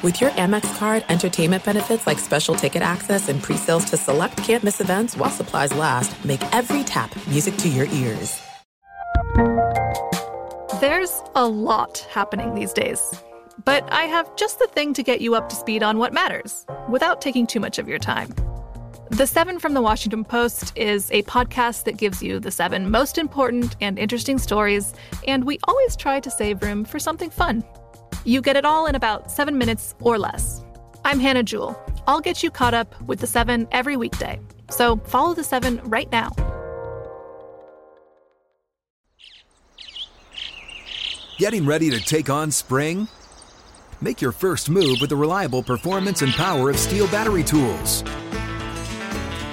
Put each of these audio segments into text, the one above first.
With your Amex card, entertainment benefits like special ticket access and pre-sales to select campus events while supplies last, make every tap music to your ears. There's a lot happening these days, but I have just the thing to get you up to speed on what matters without taking too much of your time. The Seven from the Washington Post is a podcast that gives you the seven most important and interesting stories, and we always try to save room for something fun. You get it all in about seven minutes or less. I'm Hannah Jewell. I'll get you caught up with the seven every weekday. So follow the seven right now. Getting ready to take on spring? Make your first move with the reliable performance and power of STIHL battery tools.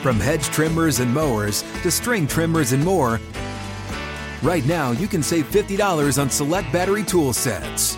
From hedge trimmers and mowers to string trimmers and more, right now you can save $50 on select battery tool sets.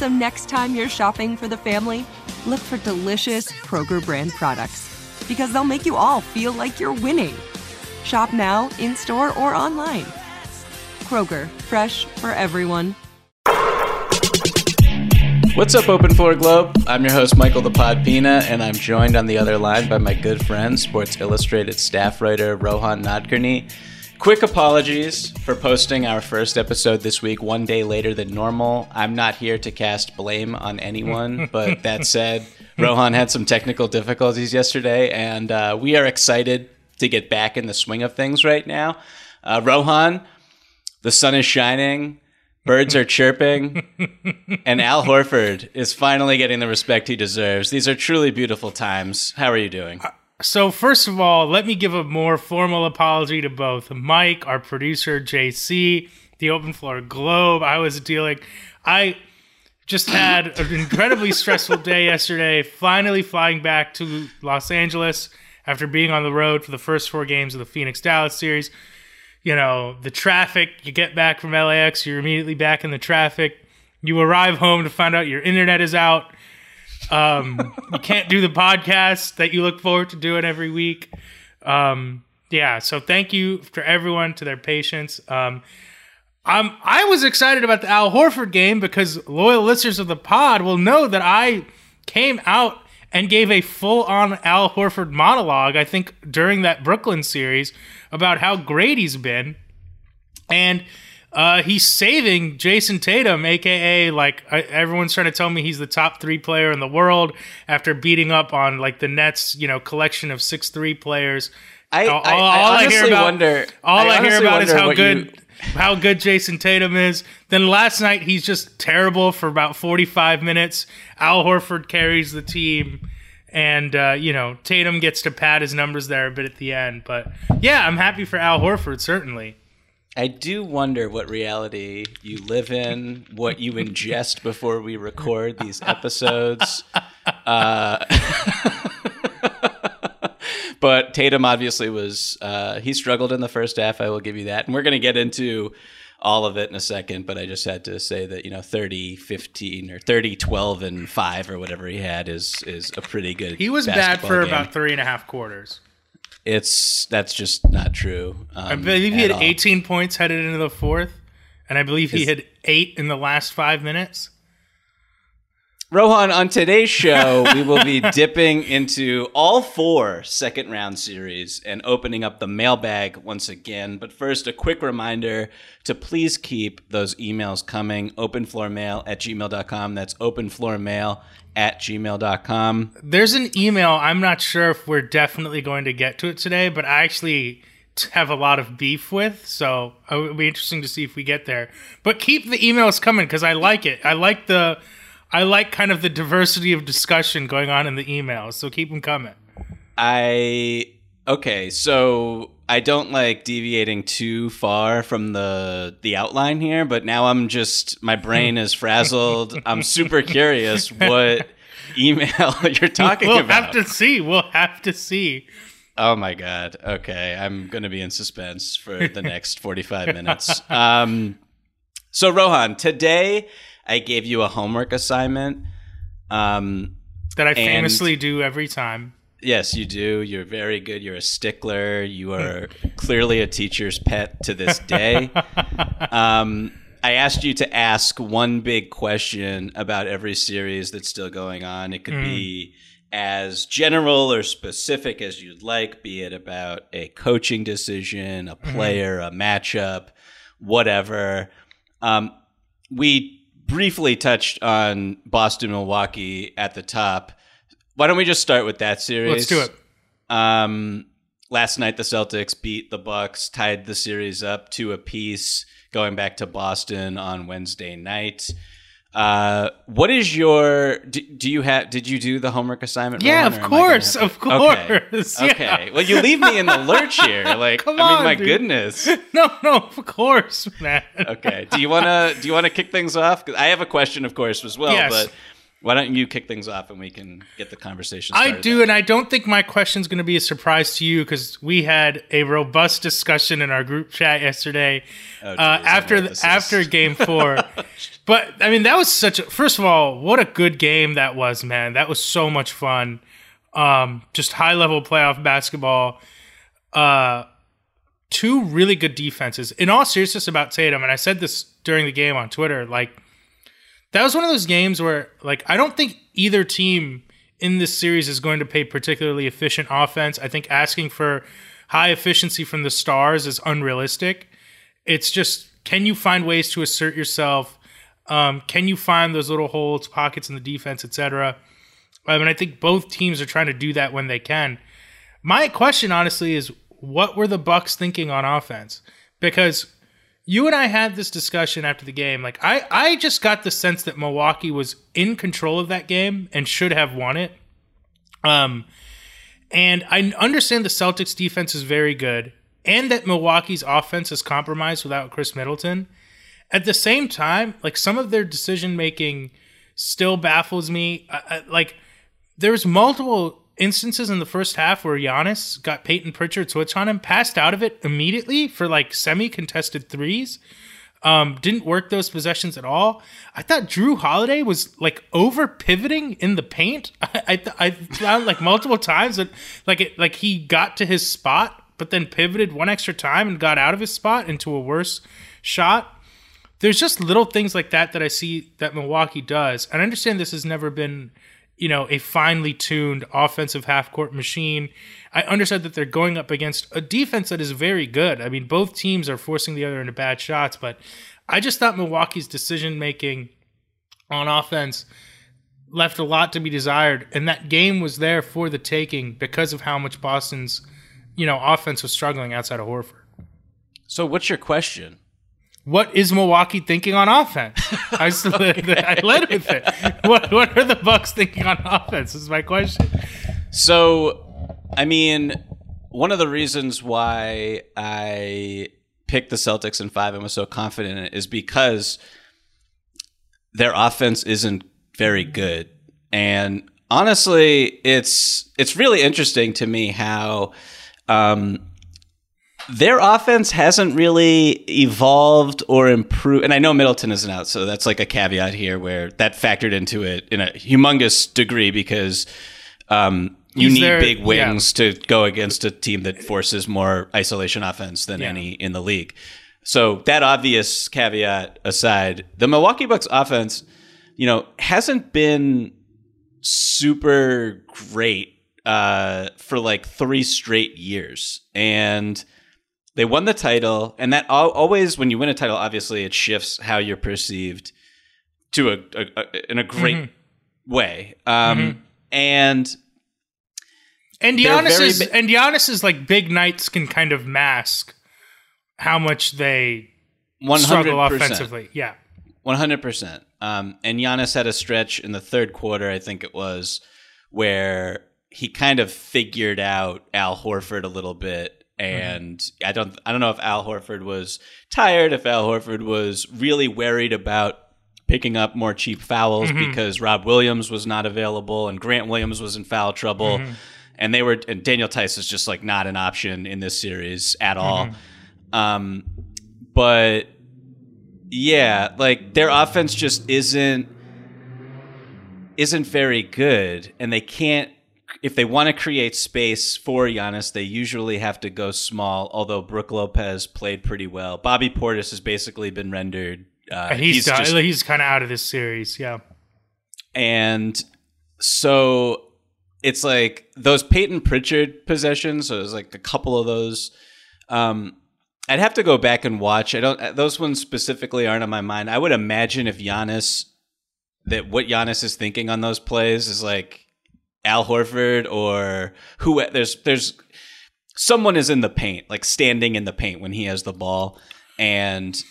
So next time you're shopping for the family, look for delicious Kroger brand products because they'll make you all feel like you're winning. Shop now, in store, or online. Kroger, fresh for everyone. What's up, Open Floor Globe? I'm your host, Michael the Pod Pina, and I'm joined on the other line by my good friend, Sports Illustrated staff writer Rohan Nadkarni. Quick apologies for posting our first episode this week one day later than normal. I'm not here to cast blame on anyone, but that said, Rohan had some technical difficulties yesterday, and uh, we are excited to get back in the swing of things right now. Uh, Rohan, the sun is shining. Birds are chirping, and Al Horford is finally getting the respect he deserves. These are truly beautiful times. How are you doing? So, first of all, let me give a more formal apology to both Mike, our producer, JC, the Open Floor Globe. I was dealing, I just had an incredibly stressful day yesterday, finally flying back to Los Angeles after being on the road for the first four games of the Phoenix Dallas series you know, the traffic. You get back from LAX, you're immediately back in the traffic. You arrive home to find out your internet is out. Um, you can't do the podcast that you look forward to doing every week. Um, yeah, so thank you for everyone to their patience. Um, um, I was excited about the Al Horford game because loyal listeners of the pod will know that I came out and gave a full on Al Horford monologue, I think, during that Brooklyn series about how great he's been. And uh, he's saving Jayson Tatum, aka like everyone's trying to tell me he's the top three player in the world after beating up on like the Nets, you know, collection of six three players. I, all, I, I all I hear about, wonder. All I, I hear about is how good you... how good Jayson Tatum is. Then last night he's just terrible for about forty five minutes. Al Horford carries the team and uh, you know Tatum gets to pad his numbers there a bit at the end. But yeah, I'm happy for Al Horford certainly. I do wonder what reality you live in, what you ingest before we record these episodes. Uh, but Tatum obviously was uh, he struggled in the first half. I will give you that, and we're going to get into all of it in a second, but I just had to say that, you know, 30, 15 or 30, 12 and five or whatever he had is, is a pretty good. He was bad for game. about three and a half quarters. It's that's just not true. Um, I believe he had all. 18 points headed into the fourth, and I believe he had eight in the last five minutes. Rohan, on today's show, we will be dipping into all four second round series and opening up the mailbag once again. But first, a quick reminder to please keep those emails coming openfloormail at gmail.com. That's openfloormail at gmail.com. There's an email. I'm not sure if we're definitely going to get to it today, but I actually have a lot of beef with. So uh, it would be interesting to see if we get there. But keep the emails coming because I like it. I like the I like kind of the diversity of discussion going on in the emails, so keep them coming. I okay, so I don't like deviating too far from the the outline here, but now I'm just my brain is frazzled. I'm super curious what email you're talking about. we'll have to see. We'll have to see. Oh my god. Okay, I'm going to be in suspense for the next 45 minutes. Um, so Rohan, today I gave you a homework assignment. Um, That I famously do every time. yes, you do. You're very good. You're a stickler. You are clearly a teacher's pet to this day. um, I asked you to ask one big question about every series that's still going on. It could be as general or specific as you'd like, be it about a coaching decision, a player, a matchup, whatever. Um, we briefly touched on Boston Milwaukee at the top. Why don't we just start with that series? Let's do it. Um, last night the Celtics beat the Bucks, tied the series up to a piece, going back to Boston on Wednesday night. Uh, what is your? Do, do you have? Did you do the homework assignment? Yeah, of I course, have of to- Okay. course, yeah. Okay. Well, you leave me in the lurch here. Like, Come I mean, on, my dude. goodness. No, no, of course, man. Okay. Do you wanna? Do you wanna kick things off? I have a question, of course, as well. Yes. But why don't you kick things off and we can get the conversation I started? do, and I don't think my question's going to be a surprise to you because we had a robust discussion in our group chat yesterday Oh, uh, geez, I know after what the, this is. after Game Four. but I mean, that was such. a First of all, what a good game that was, man! That was so much fun. Um, just high level playoff basketball. Uh, two really good defenses. In all seriousness about Tatum, and I said this during the game on Twitter, like that was one of those games where like I don't think either team in this series is going to play particularly efficient offense. I think asking for high efficiency from the stars is unrealistic. It's just can you find ways to assert yourself? Um, can you find those little holes, pockets in the defense, etc. I mean, I think both teams are trying to do that when they can. My question, honestly, is what were the Bucks thinking on offense? Because you and I had this discussion after the game. Like I, I just got the sense that Milwaukee was in control of that game and should have won it. Um, and I understand the Celtics defense is very good, and that Milwaukee's offense is compromised without Khris Middleton. At the same time, like some of their decision making still baffles me. I, I, like there's multiple instances in the first half where Giannis got Peyton Pritchard switch on him, passed out of it immediately for like semi contested threes. Um, didn't work those possessions at all. I thought Jrue Holiday was like over pivoting in the paint. I I, th- I found like multiple times that like it like he got to his spot, but then pivoted one extra time and got out of his spot into a worse shot there's just little things like that that I see that Milwaukee does. And I understand this has never been, you know, a finely tuned offensive half court machine. I understand that they're going up against a defense that is very good. I mean, both teams are forcing the other into bad shots, but I just thought Milwaukee's decision making on offense left a lot to be desired. And that game was there for the taking because of how much Boston's, you know, offense was struggling outside of Horford. So, what's your question? What is Milwaukee thinking on offense? I, I led with it. What, what are the Bucks thinking on offense? Is my question. So, I mean, one of the reasons why I picked the Celtics in five and was so confident in it is because their offense isn't very good. And honestly, it's it's really interesting to me how um, their offense hasn't really evolved or improved. And I know Middleton isn't out, so that's like a caveat here where that factored into it in a humongous degree because um, you He's need there- big yeah. wings to go against a team that forces more isolation offense than Yeah. any in the league. So that obvious caveat aside, the Milwaukee Bucks offense, you know, hasn't been super great uh, for like three straight years, and they won the title. And that always, when you win a title, obviously it shifts how you're perceived to a, a, a in a great way. Um, And And They're Giannis very is and Giannis's like big nights can kind of mask how much they one struggle hundred percent. offensively. Yeah. One hundred percent. Um, and Giannis had a stretch in the third quarter, I think it was, where he kind of figured out Al Horford a little bit. Mm-hmm. And I don't, I don't know if Al Horford was tired, if Al Horford was really worried about picking up more cheap fouls mm-hmm. because Rob Williams was not available and Grant Williams was in foul trouble. Mm-hmm. And they were and Daniel Theis is just like not an option in this series at all. Um, but yeah, like their offense just isn't isn't very good, and they can't. If they want to create space for Giannis, they usually have to go small. Although Brook Lopez played pretty well, Bobby Portis has basically been rendered. Uh, he's he's just he's kind of out of this series. Yeah. and so it's like those Peyton Pritchard possessions. So there's like a couple of those. Um, I'd have to go back and watch. I don't. Those ones specifically aren't on my mind. I would imagine if Giannis, that what Giannis is thinking on those plays is like Al Horford or who. There's there's someone is in the paint, like standing in the paint when he has the ball, and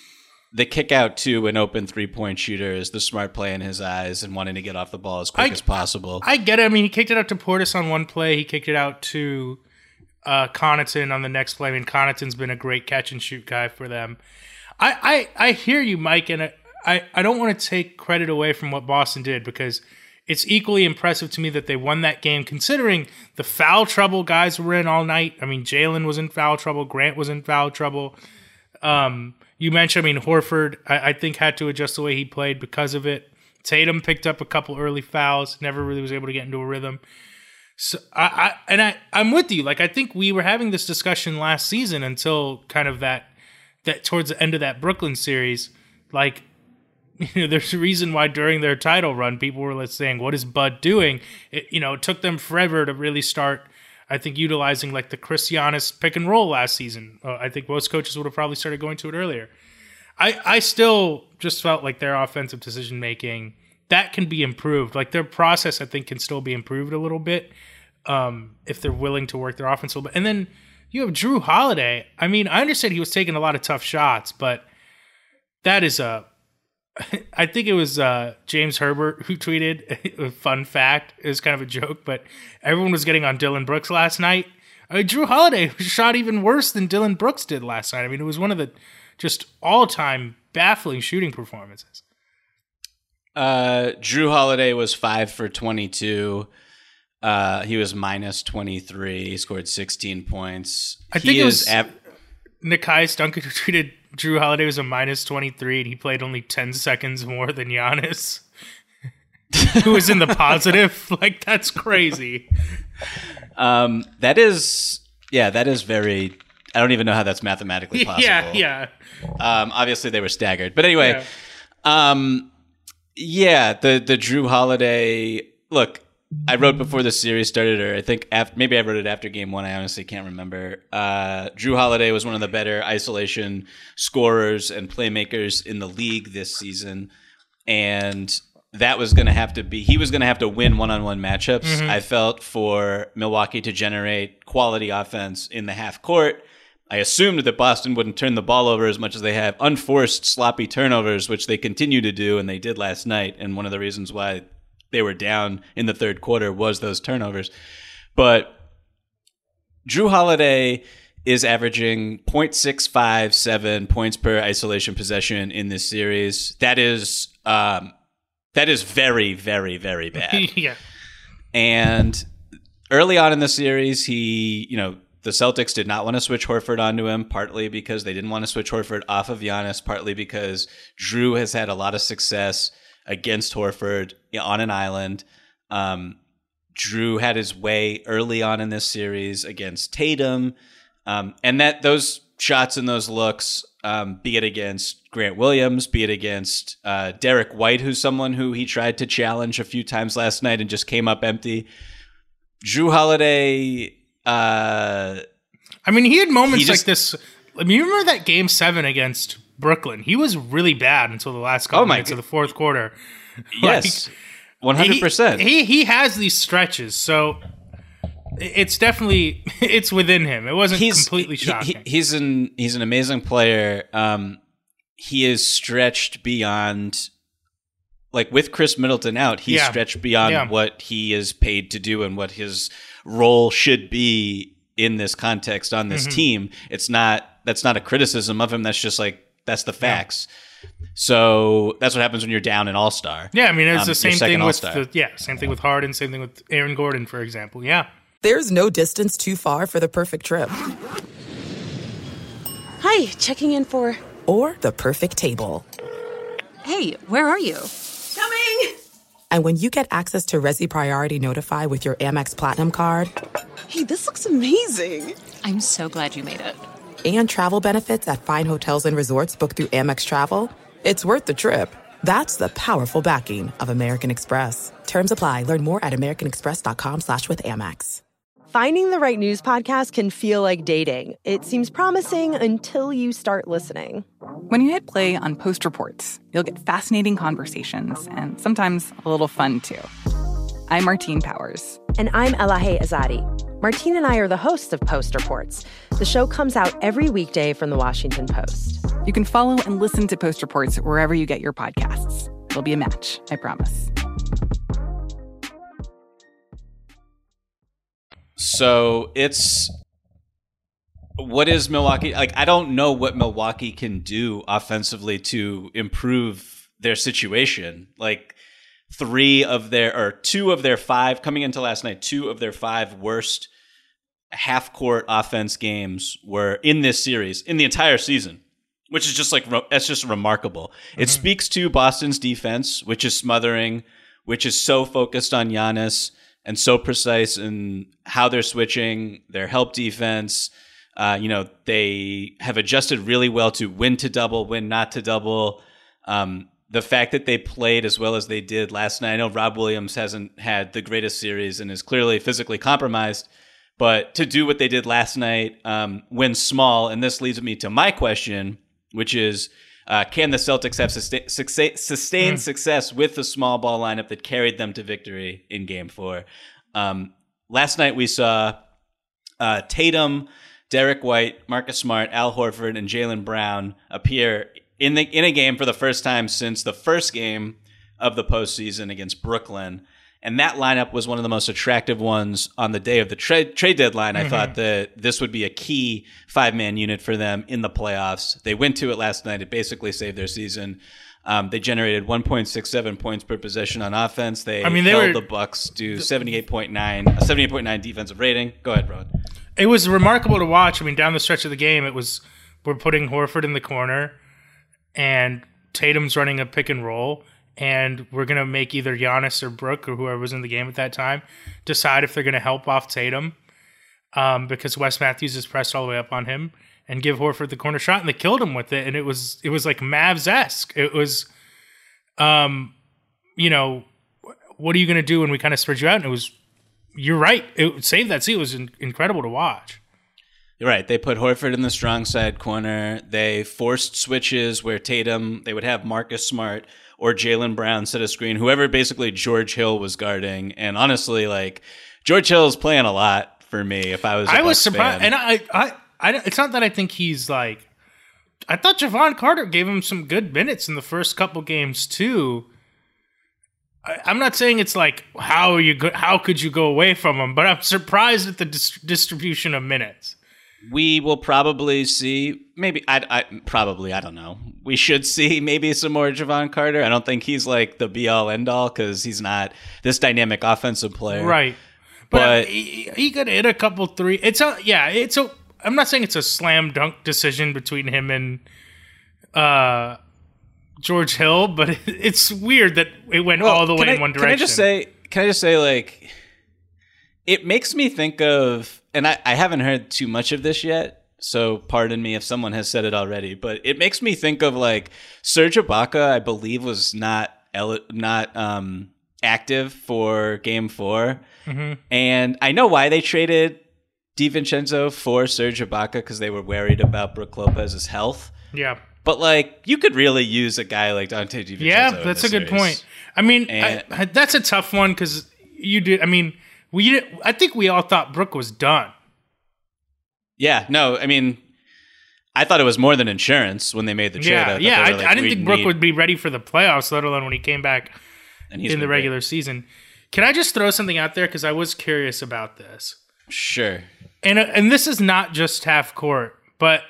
the kick out to an open three point shooter is the smart play in his eyes and wanting to get off the ball as quick I- as possible. I get it. I mean, he kicked it out to Portis on one play. He kicked it out to uh, Connaughton on the next play. I mean, Connaughton's been a great catch and shoot guy for them. I, I, I hear you, Mike, and I, I, I don't want to take credit away from what Boston did because it's equally impressive to me that they won that game, considering the foul trouble guys were in all night. I mean, Jaylen was in foul trouble, Grant was in foul trouble. Um, you mentioned, I mean, Horford, I, I think had to adjust the way he played because of it. Tatum picked up a couple early fouls, never really was able to get into a rhythm. So I, I and I I'm with you. Like I think we were having this discussion last season until kind of that that towards the end of that Brooklyn series. Like you know, there's a reason why during their title run, people were like, saying, "What is Bud doing?" It, you know, it took them forever to really start. I think utilizing like the Khris-Giannis pick and roll last season. Uh, I think most coaches would have probably started going to it earlier. I I still just felt like their offensive decision making that can be improved. Like their process, I think, can still be improved a little bit um, if they're willing to work their offense a little bit. And then you have Jrue Holiday. I mean, I understand he was taking a lot of tough shots, but that is a. I think it was uh, James Herbert who tweeted a fun fact. It was kind of a joke, but everyone was getting on Dillon Brooks last night. I mean, Jrue Holiday shot even worse than Dillon Brooks did last night. I mean, it was one of the just all-time baffling shooting performances. Uh, Jrue Holiday was five for 22. Uh, he was minus 23. He scored 16 points. I He think it was- ab- Nikai who tweeted Jrue Holiday was a minus 23 and he played only 10 seconds more than Giannis, who was in the positive. Like, that's crazy. um, that is, yeah, that is very. I don't even know how that's mathematically possible. Yeah, yeah. Um, obviously they were staggered, but anyway, um, yeah, the the Jrue Holiday look. I wrote before the series started, or I think after, maybe I wrote it after game one. I honestly can't remember. Uh, Jrue Holiday was one of the better isolation scorers and playmakers in the league this season, and that was going to have to be he was going to have to win one-on-one matchups. I felt for Milwaukee to generate quality offense in the half court. I assumed that Boston wouldn't turn the ball over as much as they have unforced sloppy turnovers, which they continue to do, and they did last night. And one of the reasons why they were down in the third quarter was those turnovers. But Jrue Holiday is averaging 0.657 points per isolation possession in this series. That is um, that is very, very, very bad. yeah. And early on in the series, he, you know, the Celtics did not want to switch Horford onto him, partly because they didn't want to switch Horford off of Giannis, partly because Jrue has had a lot of success against Horford on an island. Um, Jrue had his way early on in this series against Tatum, um, and that those shots and those looks, um, be it against Grant Williams, be it against uh, Derrick White, who's someone who he tried to challenge a few times last night and just came up empty. Jrue Holiday, uh, I mean, he had moments He just- like this. I mean, you remember that game seven against Brooklyn? He was really bad until the last couple Oh minutes of the fourth quarter. yes, one hundred percent. He, he has these stretches, so it's definitely it's within him. It wasn't completely he- shocking. he- he's an he's an amazing player. Um, he is stretched beyond, like with Khris Middleton out, he's Yeah. stretched beyond Yeah. what he is paid to do and what his role should be in this context on Mm-hmm. this team. It's not that's not a criticism of him. That's just like that's the facts. So that's what happens when you're down in All Star. Yeah, I mean it's Um, the same thing with All-Star. the, yeah, same thing with Harden, same thing with Aaron Gordon, for example. Yeah. There's no distance too far for the perfect trip Hi, checking in for. or the perfect table. Hey, where are you? Coming! And when you get access to Resy Priority Notify with your Amex Platinum card Hey, this looks amazing. I'm so glad you made it. And travel benefits at fine hotels and resorts booked through Amex Travel, it's worth the trip. That's the powerful backing of American Express. Terms apply. Learn more at americanexpress.com slash with Amex. Finding the right news podcast can feel like dating. It seems promising until you start listening. When you hit play on Post Reports, you'll get fascinating conversations and sometimes a little fun too. I'm Martine Powers. And I'm Elahe Izadi. Martine and I are the hosts of Post Reports. The show comes out every weekday from the Washington Post. You can follow and listen to Post Reports wherever you get your podcasts. It'll be a match, I promise. So it's what is Milwaukee like? I don't know what Milwaukee can do offensively to improve their situation. Like three of their or two of their five coming into last night, two of their five worst half court offense games were in this series in the entire season. Which is just like that's just remarkable. It speaks to Boston's defense, which is smothering, which is so focused on Giannis and so precise in how they're switching their help defense. Uh, you know, they have adjusted really well to when to double, when not to double. Um, the fact that they played as well as they did last night. I know Rob Williams hasn't had the greatest series and is clearly physically compromised, but to do what they did last night, um, when small, and this leads me to my question, which is. Uh, can the Celtics have sustain, success, sustained success with the small ball lineup that carried them to victory in Game Four? Um, last night we saw uh, Tatum, Derrick White, Marcus Smart, Al Horford, and Jaylen Brown appear in the in a game for the first time since the first game of the postseason against Brooklyn. And that lineup was one of the most attractive ones on the day of the trade trade deadline. I thought that this would be a key five man unit for them in the playoffs. They went to it last night. It basically saved their season. Um, they generated 1.67 points per possession on offense. They, I mean, they held were- the Bucks to 78.9, a 78.9 defensive rating. Go ahead, Rod. It was remarkable to watch. I mean, down the stretch of the game, it was we're putting Horford in the corner, and Tatum's running a pick and roll, and we're gonna make either Giannis or Brook or whoever was in the game at that time decide if they're gonna help off Tatum, um, because Wes Matthews is pressed all the way up on him, and give Horford the corner shot, and they killed him with it, and it was it was like Mavs esque. It was, um, you know, what are you gonna do when we kind of spread you out? And it was you're right. It saved that seat. It was in- incredible to watch. You're right. They put Horford in the strong side corner. They forced switches where Tatum, they would have Marcus Smart or Jaylen Brown set a screen, whoever basically George Hill was guarding. And honestly, like, George Hill is playing a lot for me if I was I was surprised, fan. and I, I, I, it's not that I think he's like. I thought Jevon Carter gave him some good minutes in the first couple games too. I, I'm not saying it's like how are you go, how could you go away from him, but I'm surprised at the dis- distribution of minutes. We will probably see maybe I, I probably I don't know. We should see maybe some more Jevon Carter. I don't think he's like the be all end all because he's not this dynamic offensive player. Right. But, But- he, he could hit a couple three. It's a yeah. It's a. I'm not saying it's a slam dunk decision between him and uh, George Hill, but it's weird that it went all the way can in I- one Can direction. I just say? Can I just say like? It makes me think of, and I, I haven't heard too much of this yet, so pardon me if someone has said it already. But it makes me think of like Serge Ibaka. I believe was not not um, active for Game 4 Mm-hmm. and I know why they traded DiVincenzo for Serge Ibaka because they were worried about Brook Lopez's health. yeah, But like, you could really use a guy like Donte DiVincenzo. yeah, that's a good series. point. I mean, And- I- that's a tough one because you did. I mean, we. I think we all thought Brook was done. Yeah, no, I mean, I thought it was more than insurance when they made the trade. Yeah, thought yeah. I, like, I didn't think Brook need-" would be ready for the playoffs, let alone when he came back in the been great. regular season. Can I just throw something out there because I was curious about this? Sure. and uh, and this is not just half court, but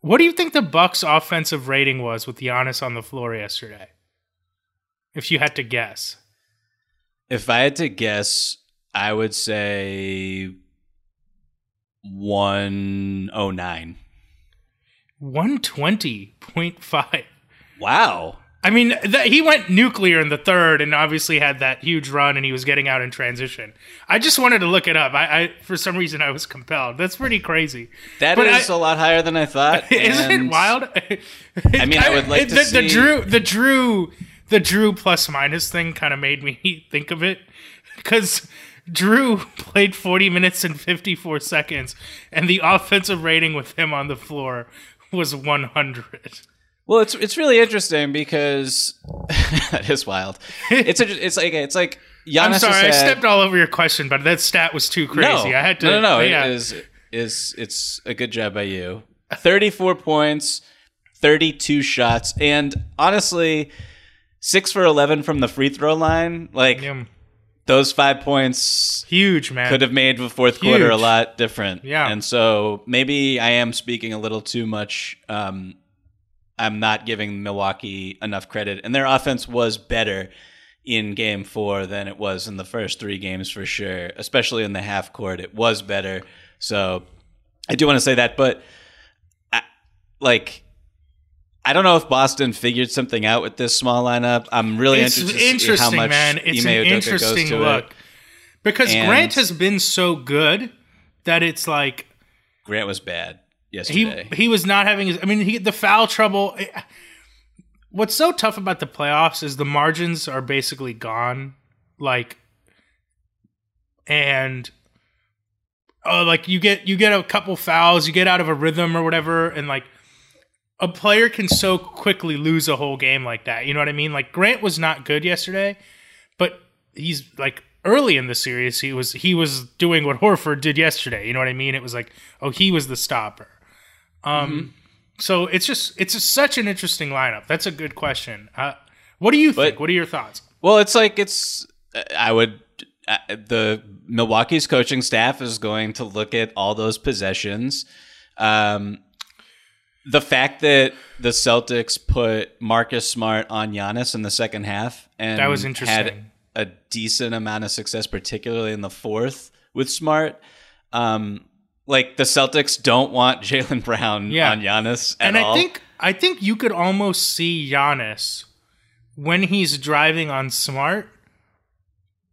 What do you think the Bucks' offensive rating was with Giannis on the floor yesterday? If you had to guess, If I had to guess, I would say 109. one twenty point five. Wow. I mean, th- he went nuclear in the third, and obviously had that huge run, and he was getting out in transition. I just wanted to look it up. I, I for some reason, I was compelled. That's pretty crazy. That But is I- a lot higher than I thought. Isn't it wild? I mean, I would like to the, see- the Jrue, the Jrue, the Jrue plus minus thing kind of made me think of it because Jrue played 40 minutes and 54 seconds, and the offensive rating with him on the floor was 100. Well, it's it's really interesting because that is wild. It's a, it's like it's like Giannis I'm sorry, I stepped all over your question, but that stat was too crazy. No, I had to. no, no, no. Oh, yeah. It is is it's a good job by you. Thirty four points, thirty two shots, and honestly, six for eleven from the free throw line. Like Yeah. Those five points Huge man. could have made the fourth quarter a lot different. Yeah. and so maybe I am speaking a little too much. Um, I'm not giving Milwaukee enough credit, and their offense was better in game four than it was in the first three games for sure, especially in the half court. It was better. So I do want to say that, but I, like, I don't know if Boston figured something out with this small lineup. I'm really it's interested to see how much man. It's Ime an Udoka interesting look It. because And- Grant has been so good that it's like Grant was bad he yesterday. he was not having his. I mean, he the foul trouble. What's so tough about the playoffs is the margins are basically gone. Like, and uh, like you get you get a couple fouls, you get out of a rhythm or whatever, and like a player can so quickly lose a whole game like that. You know what I mean? Like Grant was not good yesterday, but he's like early in the series he was he was doing what Horford did yesterday. You know what I mean? It was like, oh, he was the stopper. Um so it's just it's just such an interesting lineup. That's a good question. Uh, what do you think? But- what are your thoughts? Well, it's like it's. I would. Uh, the Milwaukee's coaching staff is going to look at all those possessions. Um, the fact that the Celtics put Marcus Smart on Giannis in the second half and That was interesting. had a decent amount of success, particularly in the fourth with Smart. Um, like the Celtics don't want Jaylen Brown Yeah. on Giannis at and all. I think I think you could almost see Giannis when he's driving on Smart.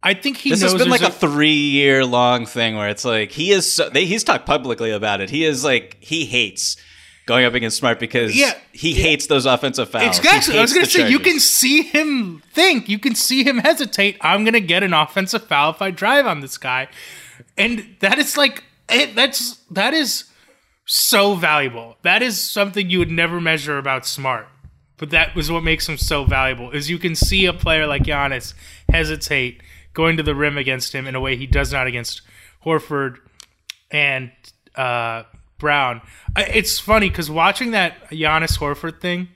I think he this knows has been like a, three year long thing where it's like he is so, they, he's talked publicly about it he is like he hates going up against smart because Yeah. he hates those offensive fouls Exactly. I was going to say, you can see him think, you can see him hesitate. I'm going to get an offensive foul if I drive on this guy. And that is like, it, that's, that is so valuable. That is something you would never measure about Smart. But that was what makes him so valuable is you can see a player like Giannis hesitate going to the rim against him in a way he does not against Horford and uh, Brown. It's funny because watching that Giannis Horford thing,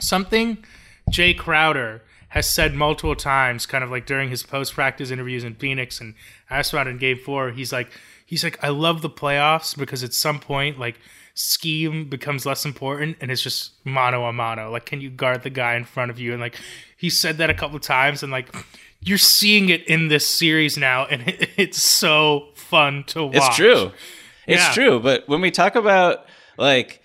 something Jae Crowder has said multiple times, kind of like during his post practice interviews in Phoenix and asked about in game four. He's like, he's like, I love the playoffs because at some point, like, scheme becomes less important and it's just mano a mano. Like, can you guard the guy in front of you? And like, he said that a couple of times, and like, you're seeing it in this series now, and it, it's so fun to watch. it's true it's Yeah. true but when we talk about like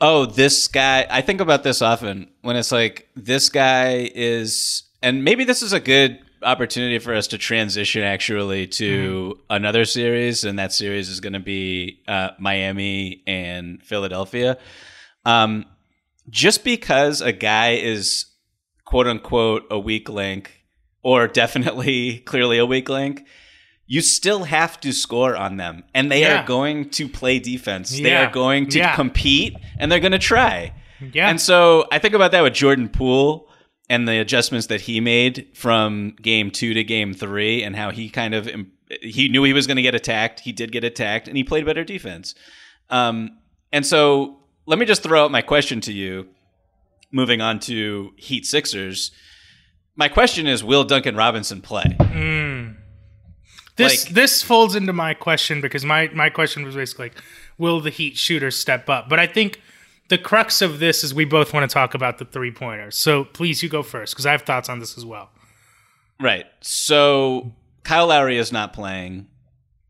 oh this guy i think about this often when it's like this guy is and maybe this is a good opportunity for us to transition actually to Mm-hmm. another series and that series is going to be uh, miami and philadelphia um, just because a guy is quote unquote a weak link or definitely clearly a weak link you still have to score on them and they Yeah. are going to play defense. They are going to Yeah. compete and they're going to try. Yeah. and so i think about that with jordan poole and the adjustments that he made from game two to game three and how he kind of he knew he was going to get attacked he did get attacked and he played better defense. Um, and so let me just throw out my question to you moving on to heat sixers. My question is will duncan robinson play This Like- this folds into my question because my my question was basically like, will the Heat shooter step up? But I think the crux of this is we both want to talk about the three pointers. So please, you go first because I have thoughts on this as well. Right. So Kyle Lowry is not playing.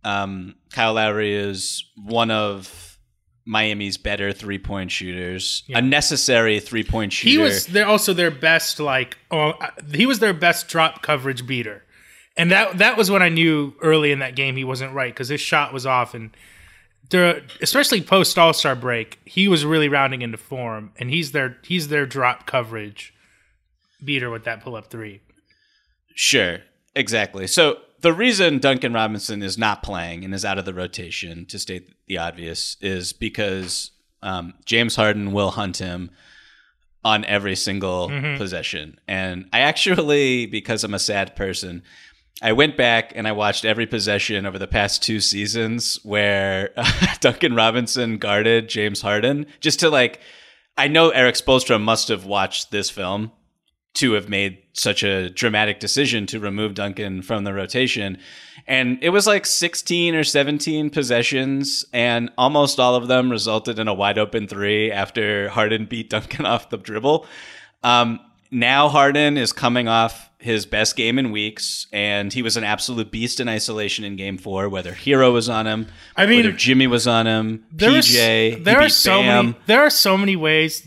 Um, Kyle Lowry is one of Miami's better three point shooters, yeah. a necessary three point shooter. He was they're also their best like oh, he was their best drop coverage beater, and that that was when I knew early in that game he wasn't right because his shot was off and. There, especially post All Star break, he was really rounding into form, and he's their he's their drop coverage beater with that pull up three. Sure, exactly. So the reason Duncan Robinson is not playing and is out of the rotation, to state the obvious, is because um, James Harden will hunt him on every single mm-hmm. possession. And I actually, because I'm a sad person, I went back and I watched every possession over the past two seasons where uh, Duncan Robinson guarded James Harden just to like. I know Erik Spoelstra must have watched this film to have made such a dramatic decision to remove Duncan from the rotation. And it was like 16 or 17 possessions, and almost all of them resulted in a wide open three after Harden beat Duncan off the dribble. Um, now Harden is coming off his best game in weeks, and he was an absolute beast in isolation in Game Four. Whether Herro was on him, I mean, whether Jimmy was on him, PJ, there are so Bam. many. There are so many ways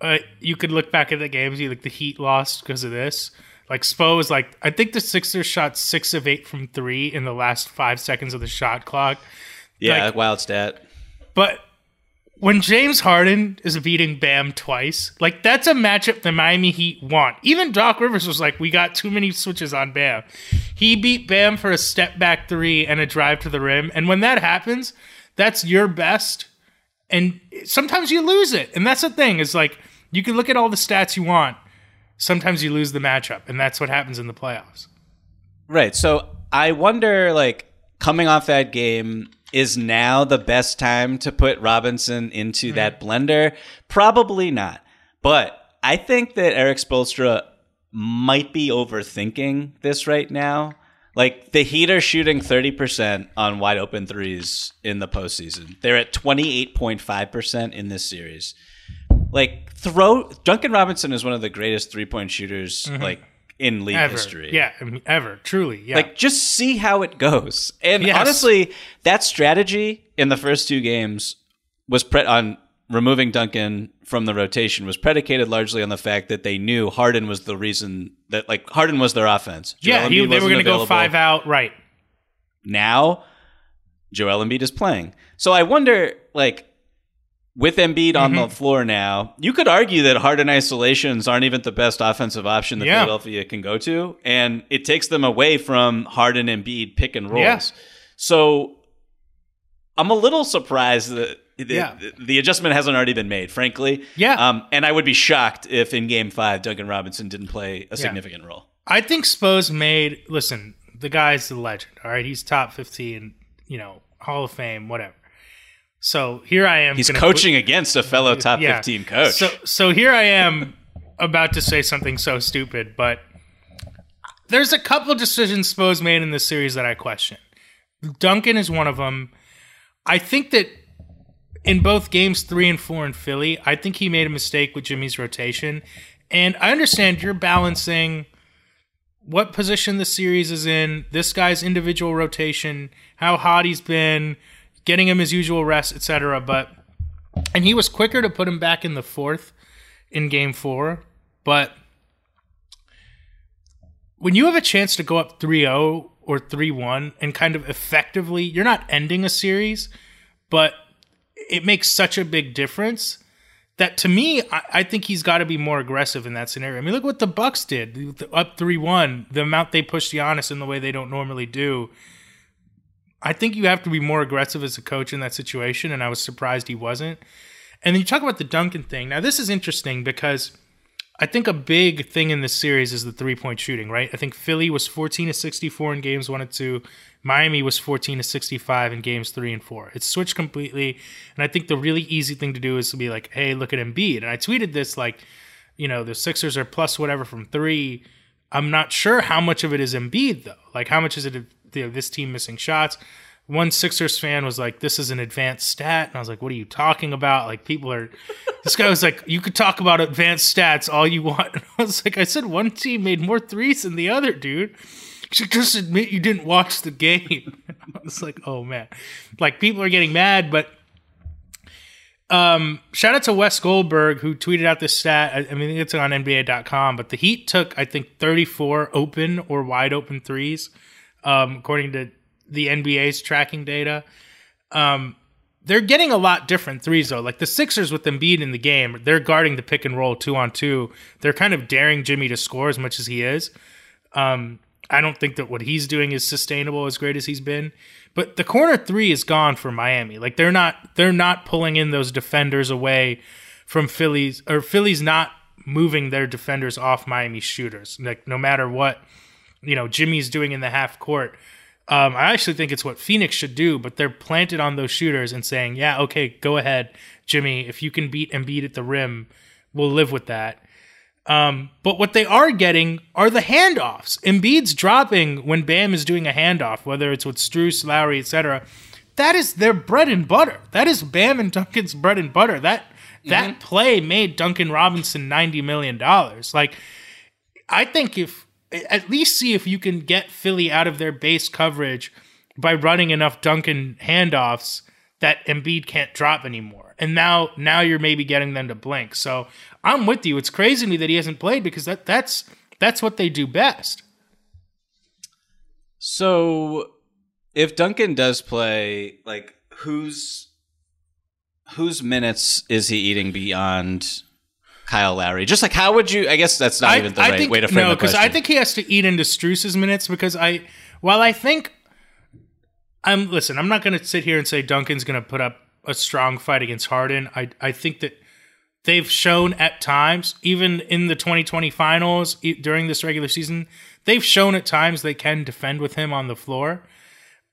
uh, you could look back at the games. You like the Heat lost because of this. Like Spo was like, I think the Sixers shot six of eight from three in the last five seconds of the shot clock. Yeah, like, wild stat. But when James Harden is beating Bam twice, like that's a matchup the Miami Heat want. Even Doc Rivers was like, we got too many switches on Bam. He beat Bam for a step back three and a drive to the rim. And when that happens, that's your best. And sometimes you lose it. And that's the thing, is like you can look at all the stats you want. Sometimes you lose the matchup, and that's what happens in the playoffs. Right. So I wonder, like, coming off that game, is now the best time to put Robinson into mm-hmm. that blender? Probably not. But I think that Erik Spoelstra might be overthinking this right now. Like the Heat are shooting 30% on wide open threes in the postseason. They're at 28.5% in this series. Like throw Duncan Robinson is one of the greatest three point shooters mm-hmm. like in league ever. history. Yeah, I mean, ever, truly. Yeah. Like just see how it goes. And yes. honestly, that strategy in the first two games was pre- on removing Duncan from the rotation was predicated largely on the fact that they knew Harden was the reason that like Harden was their offense. Joel yeah, he, they were going to go five out, right? Now, Joel Embiid is playing. So I wonder, like, with Embiid on mm-hmm. the floor now, you could argue that Harden isolations aren't even the best offensive option that yeah. Philadelphia can go to, and it takes them away from Harden and Embiid pick and rolls. Yeah. So I'm a little surprised that the, yeah. the, adjustment hasn't already been made, frankly. Yeah. Um, and I would be shocked if in Game Five Duncan Robinson didn't play a significant role. I think Spo's made. Listen, the guy's the legend. All right, he's top 15. You know, Hall of Fame, whatever. So here I am. He's coaching against a fellow top yeah. 15 coach. So, so here I am about to say something so stupid, but there's a couple decisions Spo's made in this series that I question. Duncan is one of them. I think that in both games three and four in Philly, I think he made a mistake with Jimmy's rotation. And I understand you're balancing what position the series is in, this guy's individual rotation, how hot he's been, getting him his usual rest, etc. But and he was quicker to put him back in the fourth in game four. But when you have a chance to go up 3-0 or 3-1 and kind of effectively, you're not ending a series, but it makes such a big difference that to me, I, I think he's got to be more aggressive in that scenario. I mean, look what the Bucks did, up three one. The amount they pushed Giannis in the way they don't normally do, I think you have to be more aggressive as a coach in that situation, and I was surprised he wasn't. And then you talk about the Duncan thing. Now, this is interesting because I think a big thing in this series is the three point shooting, right? I think Philly was 14 to 64 in games one and two. Miami was 14 to 65 in games three and four. It's switched completely. And I think the really easy thing to do is to be like, hey, look at Embiid. And I tweeted this like, you know, the Sixers are plus whatever from three. I'm not sure how much of it is Embiid, though. Like, how much is it know, this team missing shots. one Sixers fan was like, "This is an advanced stat," and I was like, "What are you talking about?" Like people are. this guy was like, "You could talk about advanced stats all you want." And I was like, "I said one team made more threes than the other, dude." Just admit you didn't watch the game. I was like, "Oh man!" Like people are getting mad, but um, shout out to Wes Goldberg who tweeted out this stat. I, I mean, it's on NBA.com, but the Heat took I think 34 open or wide open threes, um, according to the NBA's tracking data. Um, they're getting a lot different threes though. Like the Sixers with Embiid in the game, they're guarding the pick and roll two on two. They're kind of daring Jimmy to score as much as he is. Um, I don't think that what he's doing is sustainable as great as he's been. But the corner three is gone for Miami. Like they're not they're not pulling in those defenders away from Phillies or Phillies not moving their defenders off Miami shooters. Like no matter what, you know, Jimmy's doing in the half court. Um, I actually think it's what Phoenix should do, but they're planted on those shooters and saying, "Yeah, okay, go ahead, Jimmy. If you can beat Embiid at the rim, we'll live with that." Um, but what they are getting are the handoffs. Embiid's dropping when Bam is doing a handoff, whether it's with Strus, Lowry, etc. That is their bread and butter. That is Bam and Duncan's bread and butter. That that mm-hmm. play made Duncan Robinson ninety million dollars. Like, I think if at least see if you can get Philly out of their base coverage by running enough Duncan handoffs that Embiid can't drop anymore. And now now you're maybe getting them to blink. So I'm with you. It's crazy to me that he hasn't played because that that's that's what they do best. So if Duncan does play, like whose whose minutes is he eating beyond Kyle Lowry? Just like how would you? I guess that's not I, even the I right think, way to frame no, the question. because I think he has to eat into Strus's minutes because I, while I think, I'm listen. I'm not going to sit here and say Duncan's going to put up a strong fight against Harden. I I think that they've shown at times, even in the 2020 finals during this regular season, they've shown at times they can defend with him on the floor.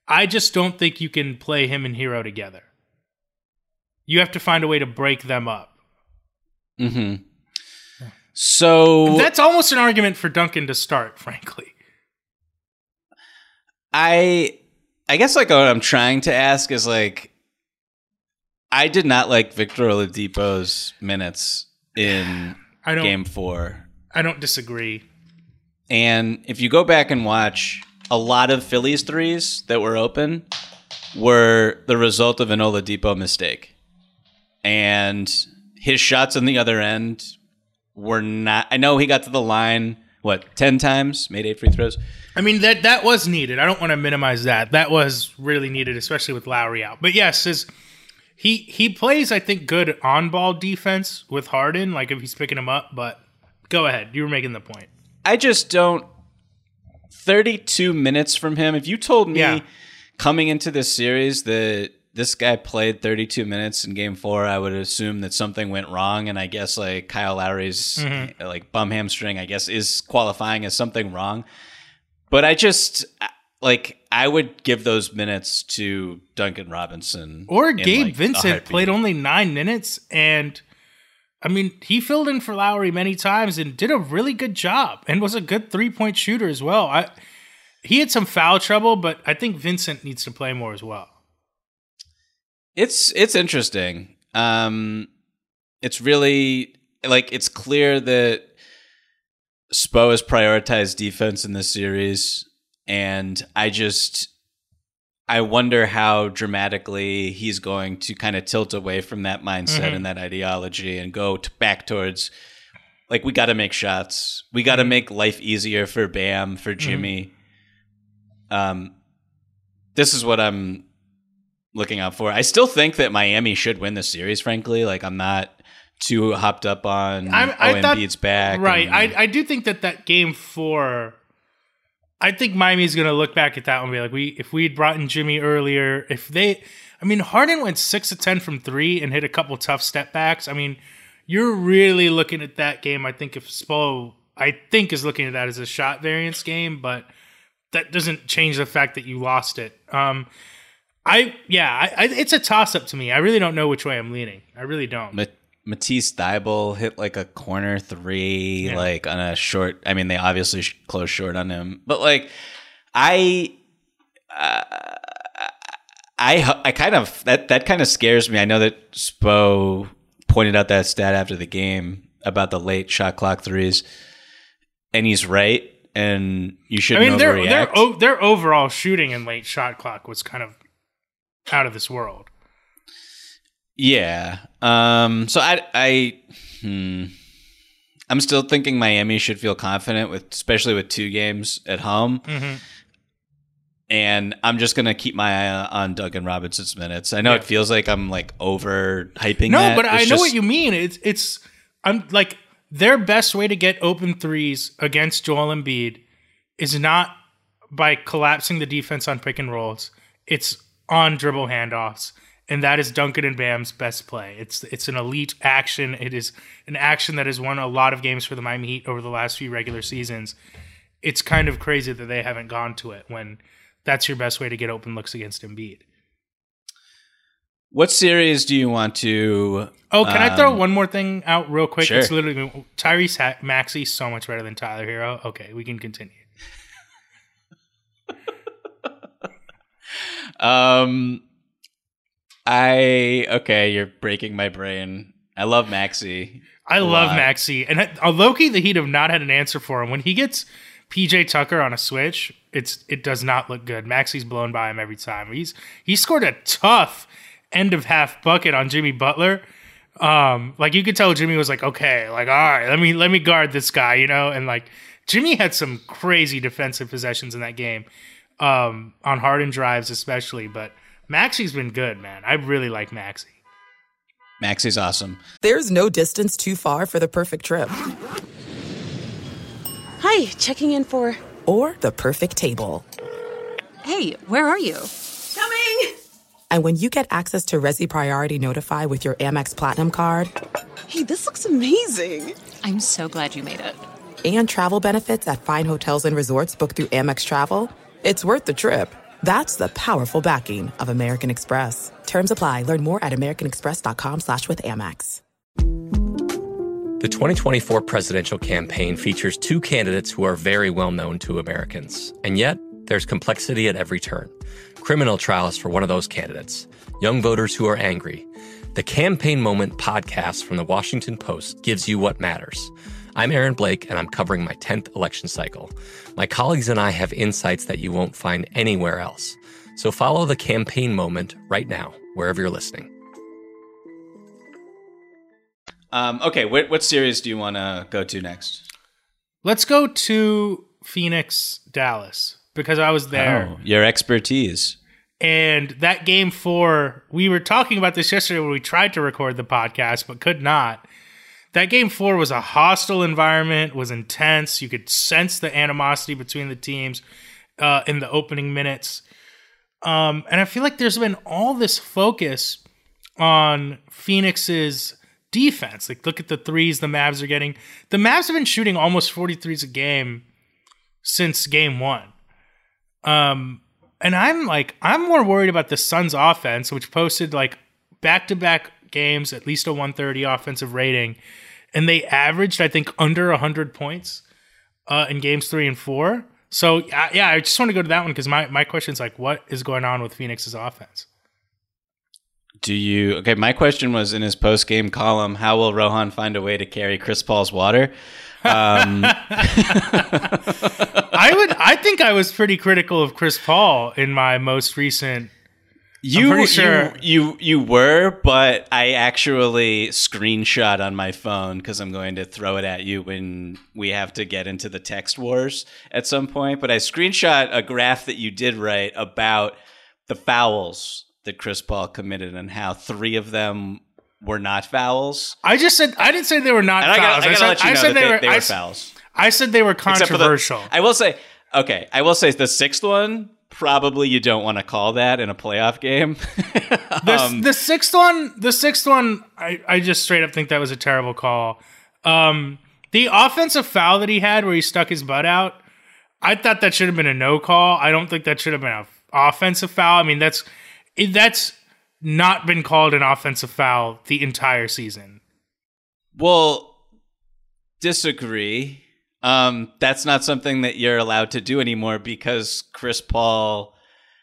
I just don't think you can play him and Herro together. You have to find a way to break them up. Hmm. So that's almost an argument for Duncan to start, frankly. I I guess like what I'm trying to ask is like I did not like Victor Oladipo's minutes in I don't, game 4. I don't disagree. And if you go back and watch a lot of Phillies threes that were open were the result of an Oladipo mistake. And his shots on the other end were not. I know he got to the line what ten times, made eight free throws. I mean that that was needed. I don't want to minimize that. That was really needed, especially with Lowry out. But yes, his, he he plays I think good on ball defense with Harden, like if he's picking him up. But go ahead, you were making the point. I just don't. Thirty-two minutes from him. If you told me yeah. coming into this series that this guy played 32 minutes in game four, I would assume that something went wrong. And I guess like Kyle Lowry's mm-hmm. like bum hamstring, I guess, is qualifying as something wrong. But I just like I would give those minutes to Duncan Robinson or Gabe like Vincent played only nine minutes and. I mean, he filled in for Lowry many times and did a really good job and was a good three point shooter as well. I he had some foul trouble, but I think Vincent needs to play more as well. It's it's interesting. Um, it's really like it's clear that Spo has prioritized defense in this series, and I just I wonder how dramatically he's going to kind of tilt away from that mindset mm-hmm. and that ideology and go back towards like we got to make shots, we got to mm-hmm. make life easier for Bam, for mm-hmm. Jimmy. Mm-hmm. Um, this is what I'm looking out for. I still think that Miami should win the series. Frankly, like I'm not too hopped up on I, back. Right. And, I I do think that that game four. I think Miami's going to look back at that one and be like, we if we'd brought in Jimmy earlier, if they, I mean, Harden went six to ten from three and hit a couple tough step backs. I mean, you're really looking at that game. I think if Spo, I think is looking at that as a shot variance game, but that doesn't change the fact that you lost it. Um, I yeah, I, I, it's a toss up to me. I really don't know which way I'm leaning. I really don't. Ma- Matisse Thybulle hit like a corner three, yeah. like on a short. I mean, they obviously closed short on him, but like, I, uh, I I kind of that that kind of scares me. I know that Spo pointed out that stat after the game about the late shot clock threes, and he's right. And you should. I mean, their their their overall shooting in late shot clock was kind of out of this world. Yeah. Um. So I I hmm. I'm still thinking Miami should feel confident with, especially with two games at home. Mm-hmm and I'm just gonna keep my eye on Duncan Robinson's minutes. I know yeah. it feels like I'm like over hyping. No, that. but it's I know what you mean. It's it's I'm like their best way to get open threes against Joel Embiid is not by collapsing the defense on pick and rolls. It's on dribble handoffs, and that is Duncan and Bam's best play. It's it's an elite action. It is an action that has won a lot of games for the Miami Heat over the last few regular seasons. It's kind of crazy that they haven't gone to it when that's your best way to get open looks against Embiid. What series do you want to? Oh, can um, I throw um, one more thing out real quick? Sure. It's literally Tyrese Maxey so much better than Tyler Herro. Okay, we can continue. Um, I okay, you're breaking my brain. I love Maxey. I love lot. Maxey, and uh, Loki, the Heat have not had an answer for him when he gets PJ Tucker on a switch, it's it does not look good. Maxey's blown by him every time. He's he scored a tough end of half bucket on Jimmy Butler. Um, like you could tell Jimmy was like, okay, like all right, let me let me guard this guy, you know, and like Jimmy had some crazy defensive possessions in that game, um, on Harden drives especially. But Maxey's been good, man. I really like Maxey. Maxey's awesome. There's no distance too far for the perfect trip. Hi, checking in for. Or the perfect table. Hey, where are you? Coming! And when you get access to Resy Priority Notify with your Amex Platinum card. Hey, this looks amazing! I'm so glad you made it. And travel benefits at fine hotels and resorts booked through Amex Travel. It's worth the trip. That's the powerful backing of American Express. Terms apply. Learn more at americanexpress.com slash with Amex. The 2024 presidential campaign features two candidates who are very well known to Americans. And yet, there's complexity at every turn. Criminal trials for one of those candidates, young voters who are angry. The Campaign Moment podcast from the Washington Post gives you what matters. I'm Aaron Blake, and I'm covering my 10th election cycle. My colleagues and I have insights that you won't find anywhere else. So follow the Campaign Moment right now, wherever you're listening. Um, okay, what, what series do you want to go to next? Let's go to Phoenix, Dallas, because I was there. Oh, your expertise. And that game four, we were talking about this yesterday when we tried to record the podcast, but could not. That game four was a hostile environment, was intense. You could sense the animosity between the teams uh, in the opening minutes. Um, and I feel like there's been all this focus on Phoenix's defense. Like, look at the threes the Mavs are getting. The Mavs have been shooting almost 43s a game since game one. Um, and I'm like, I'm more worried about the Suns offense, which posted like back to back games, at least a 130 offensive rating. And they averaged, I think, under 100 points uh, in games three and four. So, uh, yeah, I just want to go to that one because my, my question is like, what is going on with Phoenix's offense? Do you okay? My question was in his post game column: How will Rohan find a way to carry Chris Paul's water? Um, I would. I think I was pretty critical of Chris Paul in my most recent. You, sure. you you you were, but I actually screenshot on my phone because I'm going to throw it at you when we have to get into the text wars at some point. But I screenshot a graph that you did write about the fouls that Chris Paul committed and how three of them were not fouls. I just said I didn't say they were not and fouls. I, gotta, I, gotta I said, I said they, they, were, they were fouls. I said they were controversial. The, I will say, okay, I will say the sixth one probably you don't want to call that in a playoff game. um, the, the, sixth one, the sixth one, I, I just straight up think that was a terrible call. Um, the offensive foul that he had where he stuck his butt out, I thought that should have been a no call. I don't think that should have been an offensive foul. I mean, that's that's not been called an offensive foul the entire season. Well, disagree. Um, that's not something that you're allowed to do anymore because Chris Paul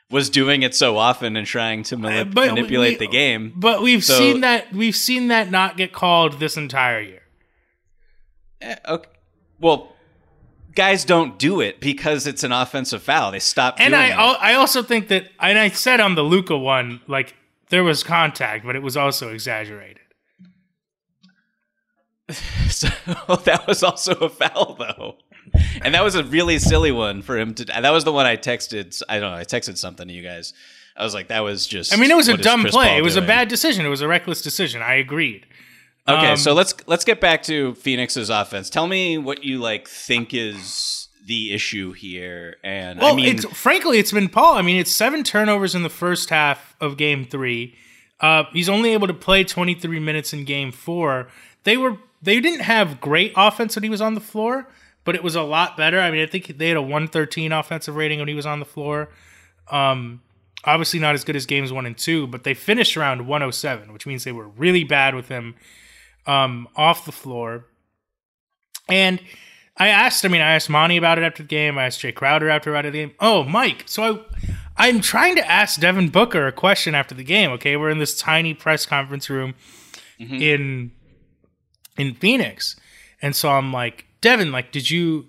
was doing it so often and trying to manip- But manipulate we- the game. But we've So- seen that we've seen that not get called this entire year. Eh, okay. Well, guys don't do it because it's an offensive foul. They stop. And doing I al- I also think that and I said on the Luka one like there was contact, but it was also exaggerated. So that was also a foul, though, and that was a really silly one for him to. That was the one I texted. I don't know. I texted something to you guys. I was like, that was just. I mean, it was a dumb Chris play. Paul It was doing? a bad decision. It was a reckless decision. I agreed. Okay, Um, so let's let's get back to Phoenix's offense. Tell me what you like think is the issue here, and Well, I mean, it's frankly, it's been Paul. I mean, it's seven turnovers in the first half of Game Three. Uh, he's only able to play 23 minutes in Game Four. They were they didn't have great offense when he was on the floor, but it was a lot better. I mean, I think they had a 113 offensive rating when he was on the floor. Um, obviously not as good as games one and two, but they finished around 107, which means they were really bad with him um, off the floor. And I asked, I mean, I asked Monty about it after the game. I asked Jae Crowder after about the game. Oh, Mike. So I, I'm trying to ask Devin Booker a question after the game. Okay, we're in this tiny press conference room in in Phoenix, and so I'm like, Devin, like, did you,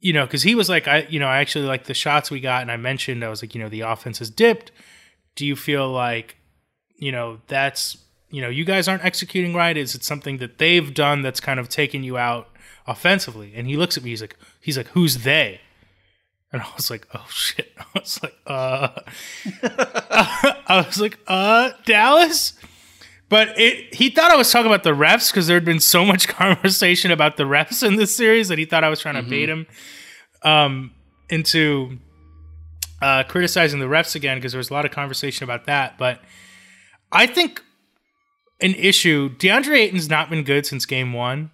you know, because he was like, I, you know, I actually like the shots we got, and I mentioned I was like, you know, the offense has dipped. Do you feel like, you know, that's you know, you guys aren't executing right? Is it something that they've done that's kind of taken you out offensively? And he looks at me, he's like, he's like, who's they? And I was like, oh shit. I was like, uh, I was like, uh, Dallas? But it, he thought I was talking about the refs because there had been so much conversation about the refs in this series that he thought I was trying to bait him um, into uh, criticizing the refs again because there was a lot of conversation about that. But I think an issue DeAndre Ayton's not been good since game one.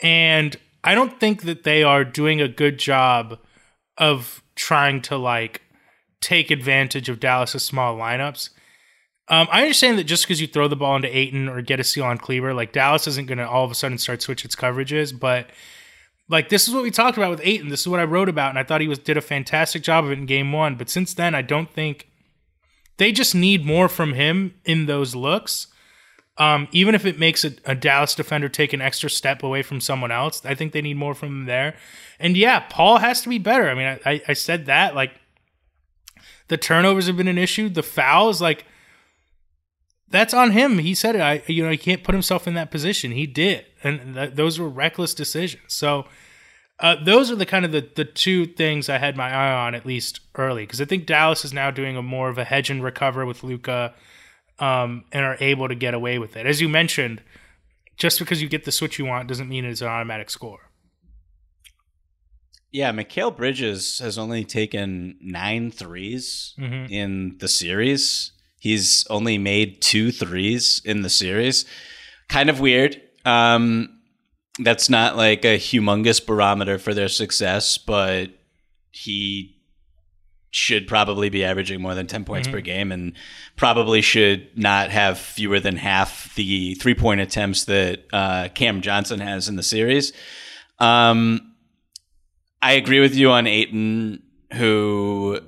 And I don't think that they are doing a good job of trying to like take advantage of Dallas's small lineups. Um, I understand that just because you throw the ball into Ayton or get a seal on Kleber, like Dallas isn't going to all of a sudden start switch its coverages. But like this is what we talked about with Ayton. This is what I wrote about, and I thought he was did a fantastic job of it in game one. But since then, I don't think they just need more from him in those looks. Um, even if it makes a, a Dallas defender take an extra step away from someone else, I think they need more from him there. And yeah, Paul has to be better. I mean, I, I, I said that like the turnovers have been an issue. The fouls, like that's on him. He said it. I, you know, he can't put himself in that position. He did, and th- those were reckless decisions. So uh, those are the kind of the the two things I had my eye on at least early because I think Dallas is now doing a more of a hedge and recover with Luka, um, and are able to get away with it. As you mentioned, just because you get the switch you want doesn't mean it's an automatic score. Yeah, Mikal Bridges has only taken nine threes Mhm. in the series. He's only made two threes in the series. Kind of weird. Um, that's not like a humongous barometer for their success, but he should probably be averaging more than 10 points Mhm. per game and probably should not have fewer than half the three point attempts that uh, Cam Johnson has in the series. Um, I agree with you on Ayton, who,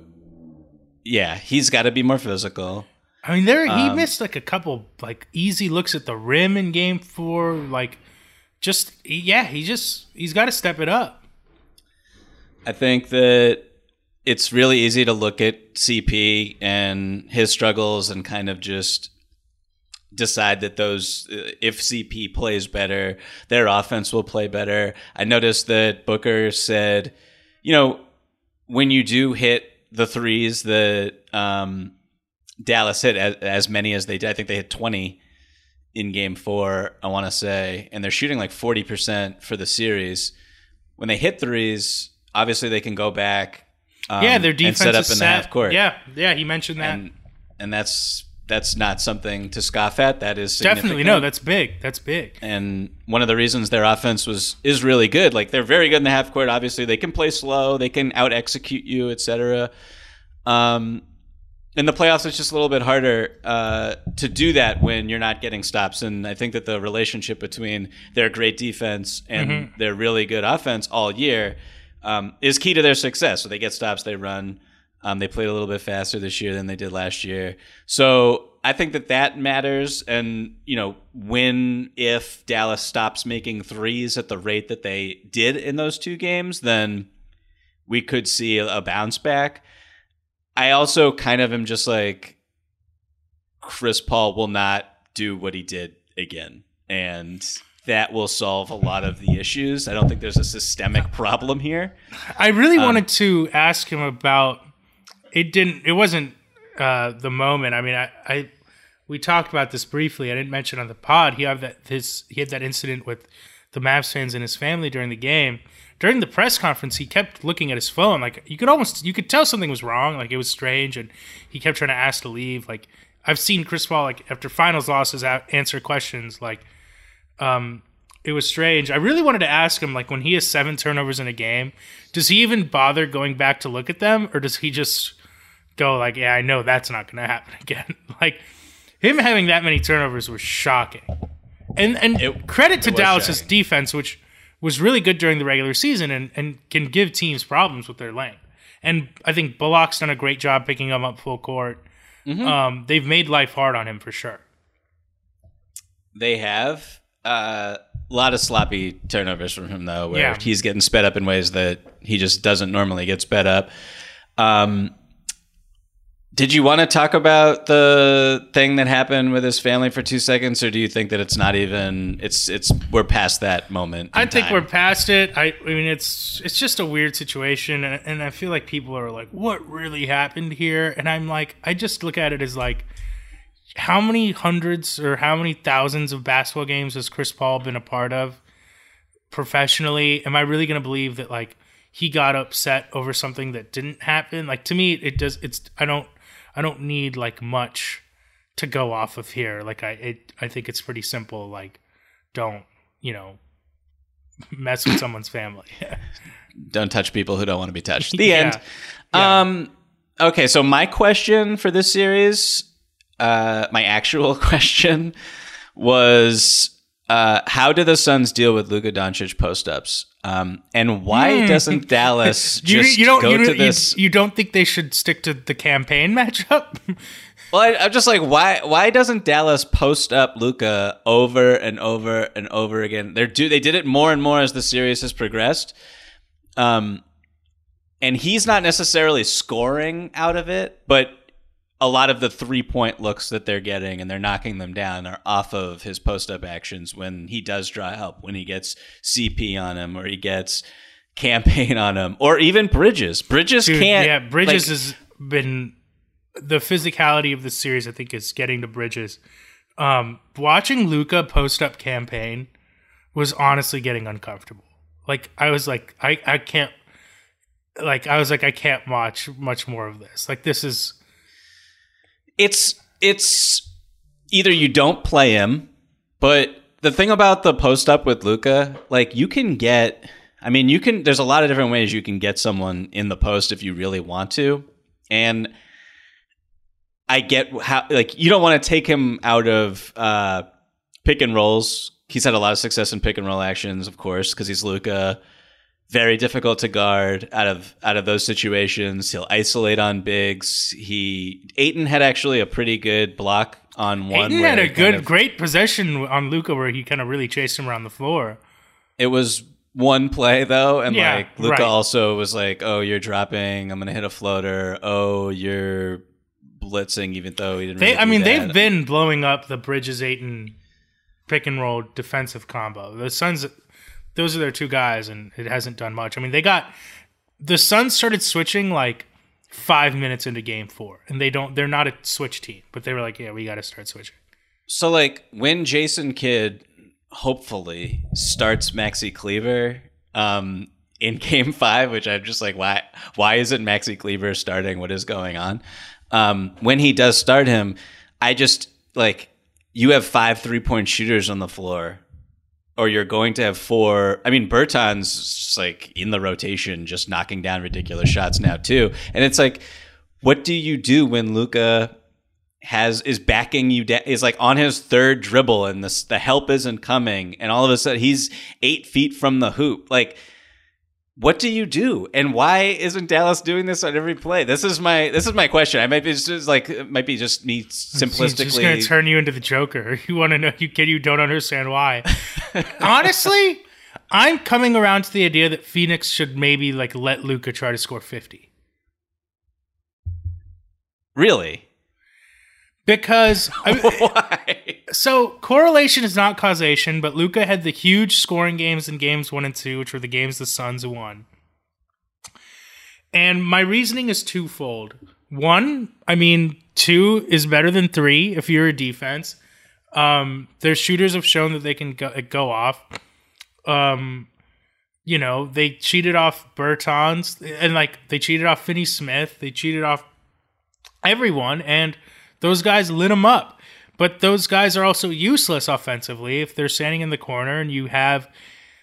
yeah, he's got to be more physical. I mean, there he Um, missed like a couple like easy looks at the rim in Game Four. Like, just yeah, he just he's got to step it up. I think that it's really easy to look at CP and his struggles and kind of just decide that those if CP plays better, their offense will play better. I noticed that Booker said, you know, when you do hit the threes that um, Dallas hit as, as many as they did, I think they hit 20 in game 4, I want to say, and they're shooting like 40% for the series. When they hit threes, obviously they can go back um, yeah, their defense set up is in the set. half court. Yeah, yeah, he mentioned that. and and that's that's not something to scoff at. That is Definitely no, that's big. That's big. and one of the reasons their offense was is really good. Like they're very good in the half court. Obviously, they can play slow, they can out execute you, etc. Um, in the playoffs, it's just a little bit harder uh, to do that when you're not getting stops. And I think that the relationship between their great defense and Mhm. their really good offense all year um, is key to their success. So they get stops, they run. Um, they played a little bit faster this year than they did last year. So I think that that matters. And, you know, when, if Dallas stops making threes at the rate that they did in those two games, then we could see a bounce back. I also kind of am just like, Chris Paul will not do what he did again. And that will solve a lot of the issues. I don't think there's a systemic problem here. I really um, wanted to ask him about it didn't it wasn't uh, the moment. I mean, I, I we talked about this briefly. I didn't mention on the pod. He had that his he had that incident with the Mavs fans and his family during the game. During the press conference, he kept looking at his phone. Like you could almost you could tell something was wrong. Like it was strange, and he kept trying to ask to leave. Like I've seen Chris Paul like after finals losses answer questions like um it was strange. I really wanted to ask him like when he has seven turnovers in a game, does he even bother going back to look at them or does he just go like, yeah, I know that's not going to happen again. like him having that many turnovers was shocking. And and it, credit to Dallas's shocking. defense, which was really good during the regular season and, and can give teams problems with their length. And I think Bullock's done a great job picking him up full court. Mm-hmm. Um, they've made life hard on him for sure. They have. Uh, a lot of sloppy turnovers from him though, where yeah. he's getting sped up in ways that he just doesn't normally get sped up. Um, did you want to talk about the thing that happened with his family for two seconds, or do you think that it's not even it's it's we're past that moment? I think time? we're past it. I, I mean, it's it's just a weird situation, and, and I feel like people are like, "What really happened here?" And I'm like, I just look at it as like, how many hundreds or how many thousands of basketball games has Chris Paul been a part of professionally? Am I really going to believe that like he got upset over something that didn't happen? Like to me, it does. It's I don't I don't need like much to go off of here. Like I it I think it's pretty simple. Like don't you know mess with someone's family. don't touch people who don't want to be touched. The yeah. end. Yeah. Um. Okay, so my question for this series, uh, my actual question was uh, how do the Suns deal with Luka Doncic post ups? Um, and why mm. doesn't Dallas you, just you don't, go you, to this? You, don't think they should stick to the Cam Payne matchup? well, I, am just like, why? Why doesn't Dallas post up Luka over and over and over again? They do. They did it more and more as the series has progressed. Um, and he's not necessarily scoring out of it, but a lot of the three point looks that they're getting and they're knocking them down are off of his post up actions when he does draw help, when he gets CP on him or he gets Cam Payne on him, or even Bridges. Bridges Dude, can't. Yeah, Bridges like, has been the physicality of the series. I think is getting to Bridges. Um, watching Luka post up Cam Payne was honestly getting uncomfortable. Like I was like, I I can't. Like I was like, I can't watch much more of this. Like this is it's it's either you don't play him, but the thing about the post up with Luka, like you can get I mean, you can there's a lot of different ways you can get someone in the post if you really want to. And I get how like you don't want to take him out of uh pick and rolls. He's had a lot of success in pick and roll actions, of course, because he's Luka very difficult to guard out of out of those situations. He'll isolate on bigs. He Ayton had actually a pretty good block on one. Ayton had a good, of, great possession on Luka where he kind of really chased him around the floor. It was one play though, and yeah, like Luka right. also was like, "Oh, you're dropping. I'm gonna hit a floater. Oh, you're blitzing," even though he didn't. They, really I mean, that. they've been blowing up the Bridges Ayton pick and roll defensive combo. The Suns those are their two guys, and it hasn't done much. I mean, they got the Suns started switching like five minutes into Game Four, and they don't. They're not a switch team, but they were like, yeah, we got to start switching. So like when Jason Kidd hopefully starts Maxi Kleber um, in Game Five, which I'm just like, why? Why isn't Maxi Kleber starting? What is going on? Um, when he does start him, I just like you have five three point shooters on the floor or you're going to have four. I mean, Bertans like in the rotation, just knocking down ridiculous shots now too. And it's like, what do you do when Luka has is backing you down? Is like on his third dribble, and the the help isn't coming, and all of a sudden he's eight feet from the hoop. Like what do you do? And why isn't dallas doing this on every play? This is my this is my question. I might be just like it might be just me simplistically just gonna turn you into the joker. You want to know you kid you don't understand why. Honestly i'm coming around to the idea that phoenix should maybe like let luka try to score 50 really because I, so correlation is not causation, but Luka had the huge scoring games in games one and two, which were the games the Suns won. And my reasoning is twofold. One, I mean, two is better than three if you're a defense. Um, their shooters have shown that they can go, go off. Um, you know, they cheated off Bertans and like they cheated off Finney Smith. They cheated off everyone, and those guys lit them up. But those guys are also useless offensively if they're standing in the corner and you have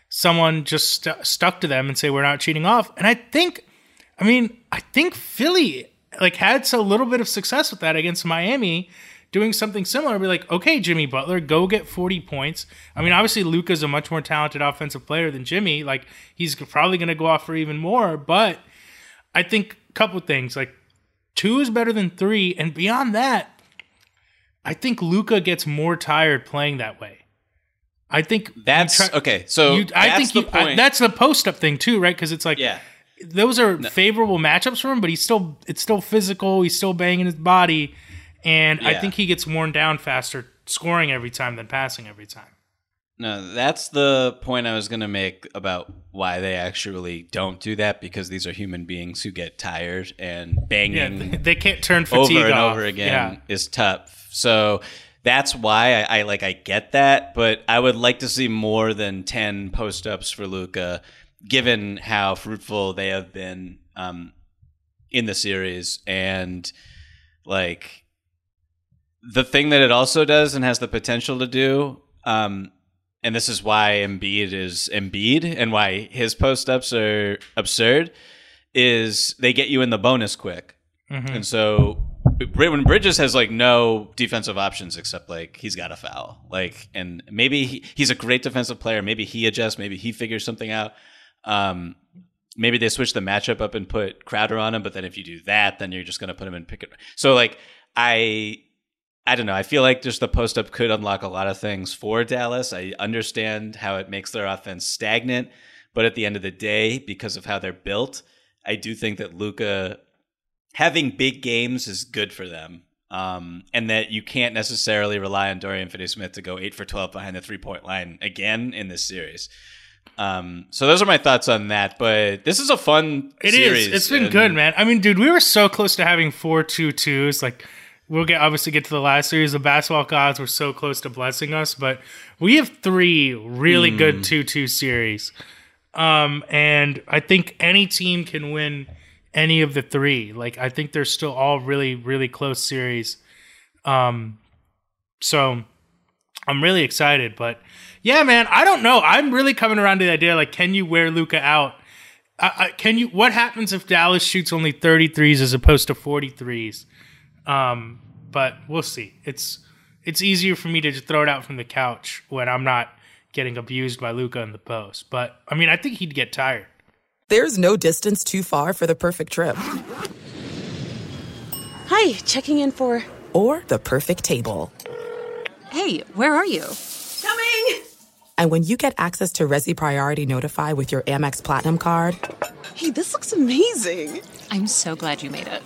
someone just st- stuck to them and say we're not cheating off. And I think, I mean, I think Philly like had a little bit of success with that against Miami, doing something similar. Be like, okay, Jimmy Butler, go get forty points. I mean, obviously Luka's a much more talented offensive player than Jimmy. Like he's probably going to go off for even more. But I think a couple things like two is better than three, and beyond that, I think Luka gets more tired playing that way. I think that's try, okay. So you, I think you, I, that's the post up thing too, right? Because it's like yeah, those are no. favorable matchups for him, but he's still it's still physical. He's still banging his body, and yeah. I think he gets worn down faster scoring every time than passing every time. No, that's the point I was going to make about why they actually don't do that because these are human beings who get tired and banging. Yeah, they can't turn fatigue over and off. over again yeah. is tough. So that's why I, I, like I get that, but I would like to see more than ten post ups for Luka, given how fruitful they have been um, in the series and like the thing that it also does and has the potential to do. Um, and this is why Embiid is Embiid and why his post ups are absurd, is they get you in the bonus quick. Mm-hmm. And so when Bridges has like no defensive options except like he's got a foul, like, and maybe he, he's a great defensive player. Maybe he adjusts. Maybe he figures something out. Um, maybe they switch the matchup up and put Crowder on him. But then if you do that, then you're just going to put him in pick it. So like I I don't know. I feel like just the post up could unlock a lot of things for Dallas. I understand how it makes their offense stagnant, but at the end of the day, because of how they're built, I do think that Luka having big games is good for them. Um, and that you can't necessarily rely on Dorian Finney Smith to go eight for 12 behind the three point line again in this series. Um, so those are my thoughts on that. But this is a fun It series. is. It's been good, man. I mean, dude, we were so close to having four two twos. Like, we'll get obviously get to the last series. The basketball gods were so close to blessing us, but we have three really mm. good two two series. Um, and I think any team can win any of the three. Like I think they're still all really really close series. Um, so I'm really excited, but yeah, man, I don't know. I'm really coming around to the idea like, can you wear Luka out? Uh, can you? What happens if Dallas shoots only 33s as opposed to 43s? Um, but we'll see. It's it's easier for me to just throw it out from the couch when I'm not getting abused by Luka in the post. But I mean, I think he'd get tired. There's no distance too far for the perfect trip. Hi, checking in for or the perfect table. Hey, where are you? Coming. And when you get access to Resy Priority Notify with your Amex Platinum card. Hey, this looks amazing. I'm so glad you made it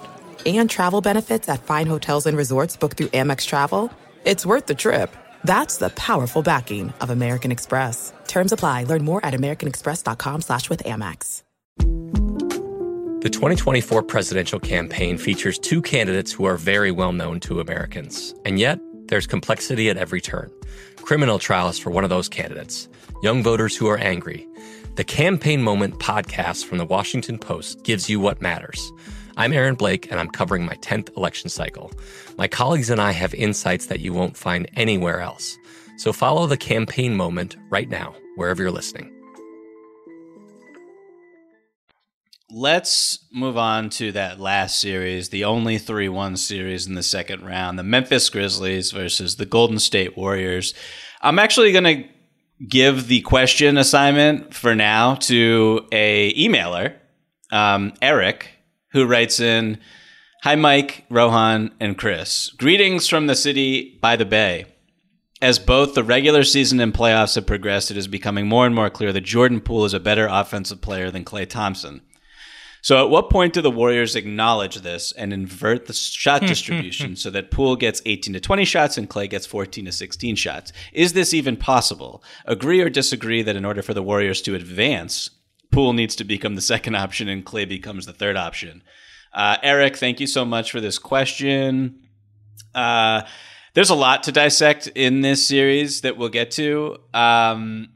and travel benefits at fine hotels and resorts booked through Amex Travel, it's worth the trip. That's the powerful backing of American Express. Terms apply. Learn more at americanexpress.com slash with Amex. The 2024 presidential campaign features two candidates who are very well known to Americans. And yet, there's complexity at every turn. Criminal trials for one of those candidates. Young voters who are angry. The Campaign Moment podcast from the Washington Post gives you what matters – I'm Aaron Blake, and I'm covering my 10th election cycle. My colleagues and I have insights that you won't find anywhere else. So follow the campaign moment right now, wherever you're listening. Let's move on to that last series, the only 3 1 series in the second round the Memphis Grizzlies versus the Golden State Warriors. I'm actually going to give the question assignment for now to a emailer, um, Eric, who writes in, "Hi Mike, Rohan, and Chris. Greetings from the city by the bay." As both the regular season and playoffs have progressed, it is becoming more and more clear that Jordan Poole is a better offensive player than Klay Thompson. So, at what point do the Warriors acknowledge this and invert the shot distribution so that Poole gets 18 to 20 shots and Klay gets 14 to 16 shots? Is this even possible? Agree or disagree that in order for the Warriors to advance, Poole needs to become the second option and Klay becomes the third option? Uh, Eric, thank you so much for this question. Uh, there's a lot to dissect in this series that we'll get to. Um,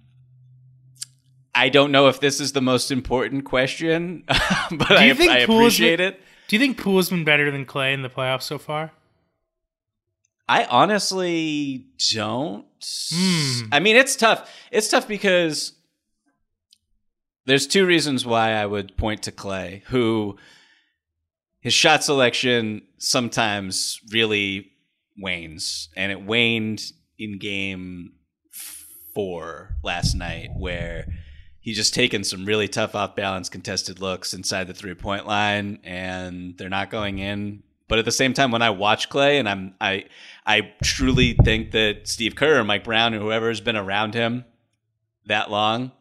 I don't know if this is the most important question, but I, I appreciate been, it. Do you think Poole's been better than Klay in the playoffs so far? I honestly don't. Hmm. I mean, it's tough. It's tough because there's two reasons why I would point to Klay, who his shot selection sometimes really wanes, and it waned in game four last night, where he's just taken some really tough off balance contested looks inside the three point line, and they're not going in. But at the same time, when I watch Klay, and I'm I I truly think that Steve Kerr or Mike Brown or whoever has been around him that long,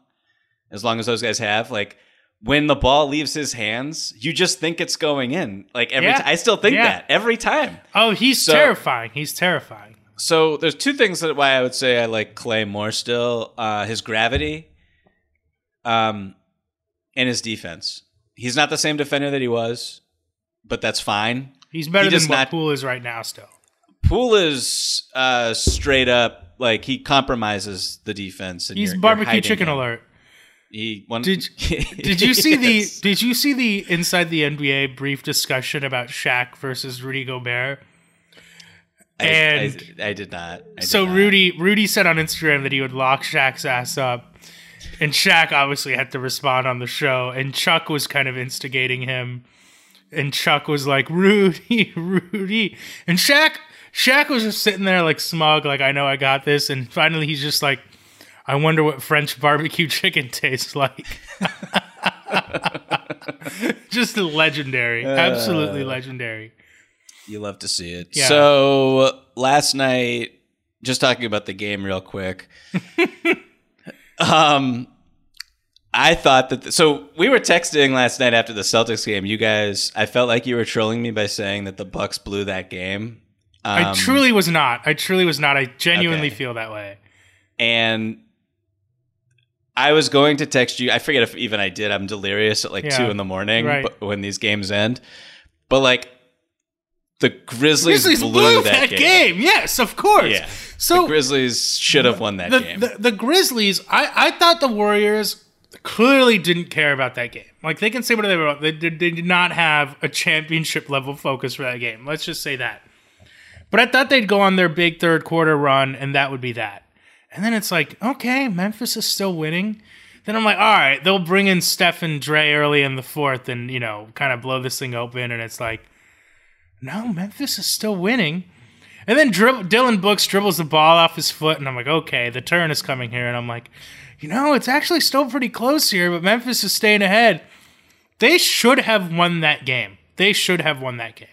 as long as those guys have, like when the ball leaves his hands, you just think it's going in. Like every Yeah. time, I still think Yeah. that every time. Oh, he's So- terrifying. He's terrifying. So there's two things that why I would say I like Klay more still. Uh, his gravity, um, and his defense. He's not the same defender that he was, but that's fine. He's better He than what not- Poole is right now. Still, Poole is uh, straight up like he compromises the defense. And he's you're- you're barbecue chicken him. alert. He one, Did Did you see Yes. the Did you see the inside the NBA brief discussion about Shaq versus Rudy Gobert? I, and I, I did not. I did so not. Rudy Rudy said on Instagram that he would lock Shaq's ass up, and Shaq obviously had to respond on the show, and Chuck was kind of instigating him, and Chuck was like Rudy, Rudy, and Shaq Shaq was just sitting there like smug, like I know I got this, and finally he's just like, I wonder what French barbecue chicken tastes like. just legendary, absolutely Uh. legendary. You love to see it. Yeah. So last night, just talking about the game real quick. um, I thought that. so we were texting last night after the Celtics game. You guys, I felt like you were trolling me by saying that the Bucks blew that game. I Um, truly was not. I truly was not. I genuinely Okay. feel that way. and I was going to text you. I forget if even I did. I'm delirious at like Yeah. two in the morning Right. when these games end. But like the Grizzlies, Grizzlies blew, that, game. Yes, of course. Yeah. So the Grizzlies should have won that the, game. The, the Grizzlies, I, I thought the Warriors clearly didn't care about that game. Like they can say whatever they want. They, they did not have a championship level focus for that game. Let's just say that. But I thought they'd go on their big third quarter run, and that would be that. And then it's like, okay, Memphis is still winning. Then I'm like, all right, they'll bring in Steph and Dre early in the fourth, and you know, kind of blow this thing open. And it's like, no, Memphis is still winning. And then Dillon Brooks dribbles the ball off his foot, and I'm like, okay, the turn is coming here. And I'm like, you know, it's actually still pretty close here, but Memphis is staying ahead. They should have won that game. They should have won that game.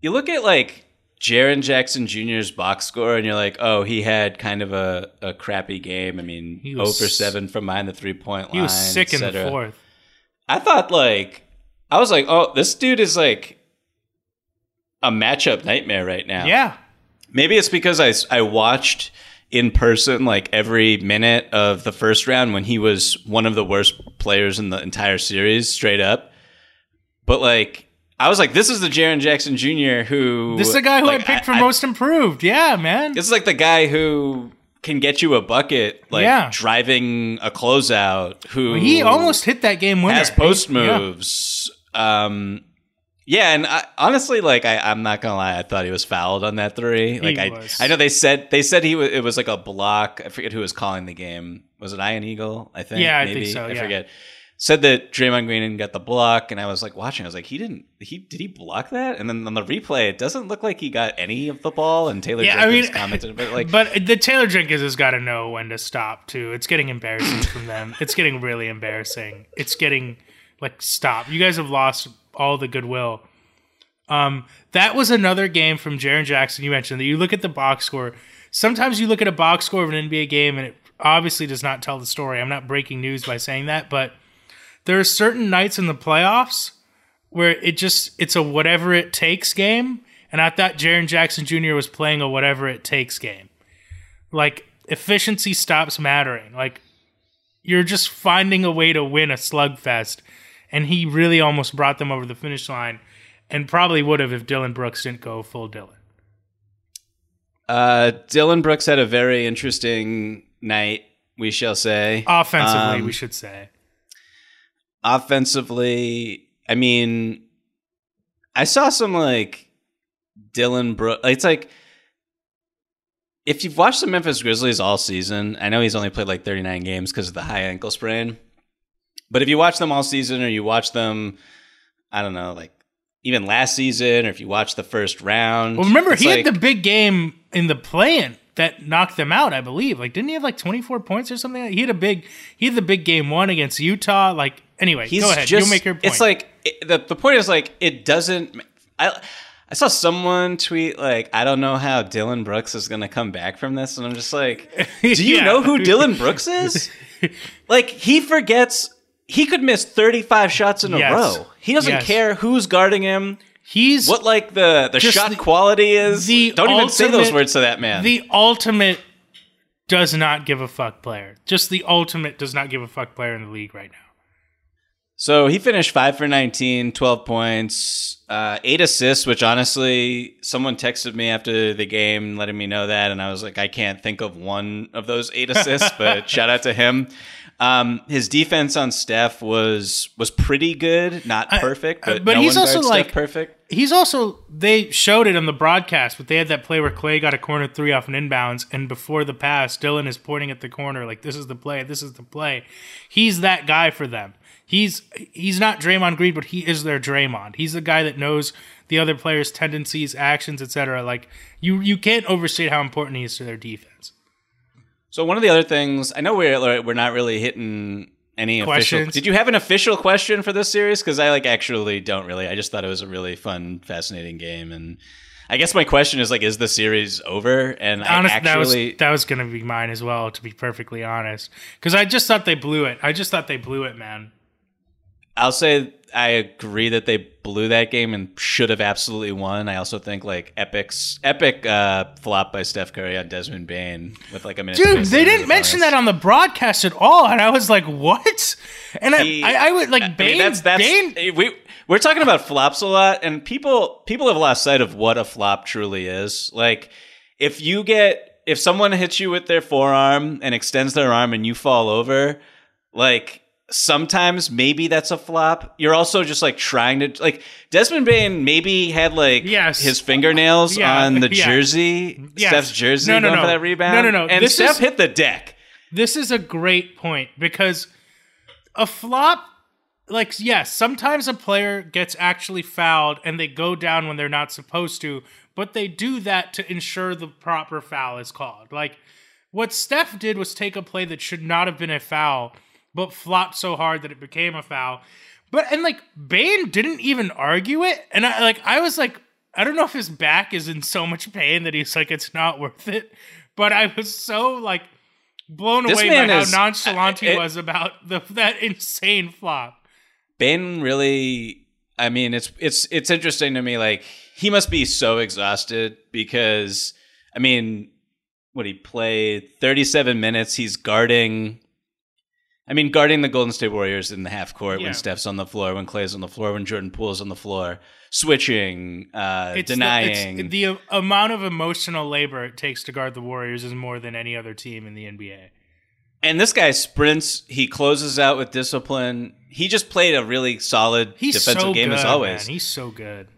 you look at like Jaren Jackson Jr.'s box score, and you're like, oh, he had kind of a, a crappy game. I mean, He 0 for 7 from behind the three point line. He was sick in the fourth. I thought like I was like, oh, this dude is like a matchup nightmare right now. Yeah. Maybe it's because I I watched in person like every minute of the first round when he was one of the worst players in the entire series, straight up. But like. I was like, this is the Jaren Jackson Jr. who. This is the guy who like, I picked for I- most improved. Yeah, man. This is like the guy who can get you a bucket, like Yeah. driving a closeout. Who He almost hit that game winner. has post Yeah. moves. Um, yeah, and I, honestly, like I, I'm not gonna lie, I thought he was fouled on that three. Like I, was. I know they said they said he was it was like a block. I forget who was calling the game. Was it Ian Eagle? I think. Yeah, I think maybe so, I forget. Said that Draymond Green didn't get the block, and I was like watching. I was like, he didn't. He did he block that? And then on the replay, it doesn't look like he got any of the ball. And Taylor Yeah, I Jenkins mean- commented, but like, But the Taylor Jenkins has got to know when to stop too. It's getting embarrassing from them. It's getting really embarrassing. It's getting like stop. You guys have lost all the goodwill. Um, that was another game from Jaren Jackson. You mentioned that you look at the box score. Sometimes you look at a box score of an NBA game and it obviously does not tell the story. I'm not breaking news by saying that, but there are certain nights in the playoffs where it just it's a whatever it takes game, and I thought Jaren Jackson Jr. was playing a whatever it takes game. Like efficiency stops mattering. Like you're just finding a way to win a slugfest, and he really almost brought them over the finish line, and probably would have if Dillon Brooks didn't go full Dillon. uh, Dillon Brooks had a very interesting night. We shall say Offensively, Um, we should say. Offensively, I mean, I saw some like Dillon Brooks. It's like if you've watched the Memphis Grizzlies all season, I know he's only played like 39 games because of the high ankle sprain. But if you watch them all season or you watch them, I don't know, like even last season or if you watch the first round. Well, remember he like- had the big game in the play-in that knocked them out. I believe. Like, didn't he have like 24 points or something? He had a big. He had the big game one against Utah. Like, anyway, He's go ahead. Just, You'll make your point. It's like it, the the point is like it doesn't. I I saw someone tweet like I don't know how Dillon Brooks is gonna come back from this, and I'm just like, do you Yeah. know who Dillon Brooks is? like he forgets. He could miss 35 shots in a Yes. row. He doesn't Yes. care who's guarding him. He's what like the the shot the- quality is. the don't even say those words to that man. the ultimate does not give a fuck player. Just the ultimate does not give a fuck player in the league right now. So he finished five for 19, 12 points, uh, eight assists, which honestly, someone texted me after the game letting me know that. And I was like, I can't think of one of those eight assists, but shout out to him. Um, his defense on Steph was was pretty good, not perfect, uh, but, but no he's also like Steph perfect. He's also they showed it on the broadcast, but they had that play where Klay got a corner three off an inbounds, and before the pass, Dillon is pointing at the corner like this is the play, this is the play. He's that guy for them. He's he's not Draymond Green, but he is their Draymond. He's the guy that knows the other players' tendencies, actions, etc. Like you you can't overstate how important he is to their defense. So one of the other things I know we're we're not really hitting any official. Questions? Did you have an official question for this series? Because I like actually don't really. I just thought it was a really fun, fascinating game, and I guess my question is like, is the series over? And I Honest, that was actually, that was going to be mine as well. To be perfectly honest, because I just thought they blew it. I just thought they blew it, man. I'll say I agree that they blew that game and should have absolutely won. I also think like Epic's epic uh, flop by Steph Curry on Desmond Bane with like a minute. Dude, they didn't the mention bonus. that on the broadcast at all, and I was like, "What?" And I, He- I, I would like I mean, that's that's Bane we we're talking about flops a lot, and people people have lost sight of what a flop truly is. Like if you get if someone hits you with their forearm and extends their arm and you fall over, like sometimes maybe that's a flop. You're also just like trying to like Desmond Bane maybe had like Yes. his fingernails Yeah, on the yeah. jersey, Yes. Steph's jersey No, no, going no. for that rebound. No, no, no. And This Steph is- hit the deck. This is a great point because a flop, like, yes, sometimes a player gets actually fouled and they go down when they're not supposed to, but they do that to ensure the proper foul is called. Like, what Steph did was take a play that should not have been a foul, but flopped so hard that it became a foul. But, and like, Bane didn't even argue it. And I, like, I was like, I don't know if his back is in so much pain that he's like, it's not worth it. But I was so, like, blown This away by man how is- uh, nonchalant he it- was about the that insane flop. Bane really I mean it's it's it's interesting to me like he must be so exhausted because I mean what he played 37 minutes he's guarding I mean guarding the Golden State Warriors in the half court Yeah. when Steph's on the floor when Klay's on the floor when Jordan Poole's on the floor switching uh It's the- denying it's the, amount of emotional labor it takes to guard the Warriors is more than any other team in the NBA. and this guy sprints he closes out with discipline he just played a really solid He's defensive so game good, as always Man. He's so good.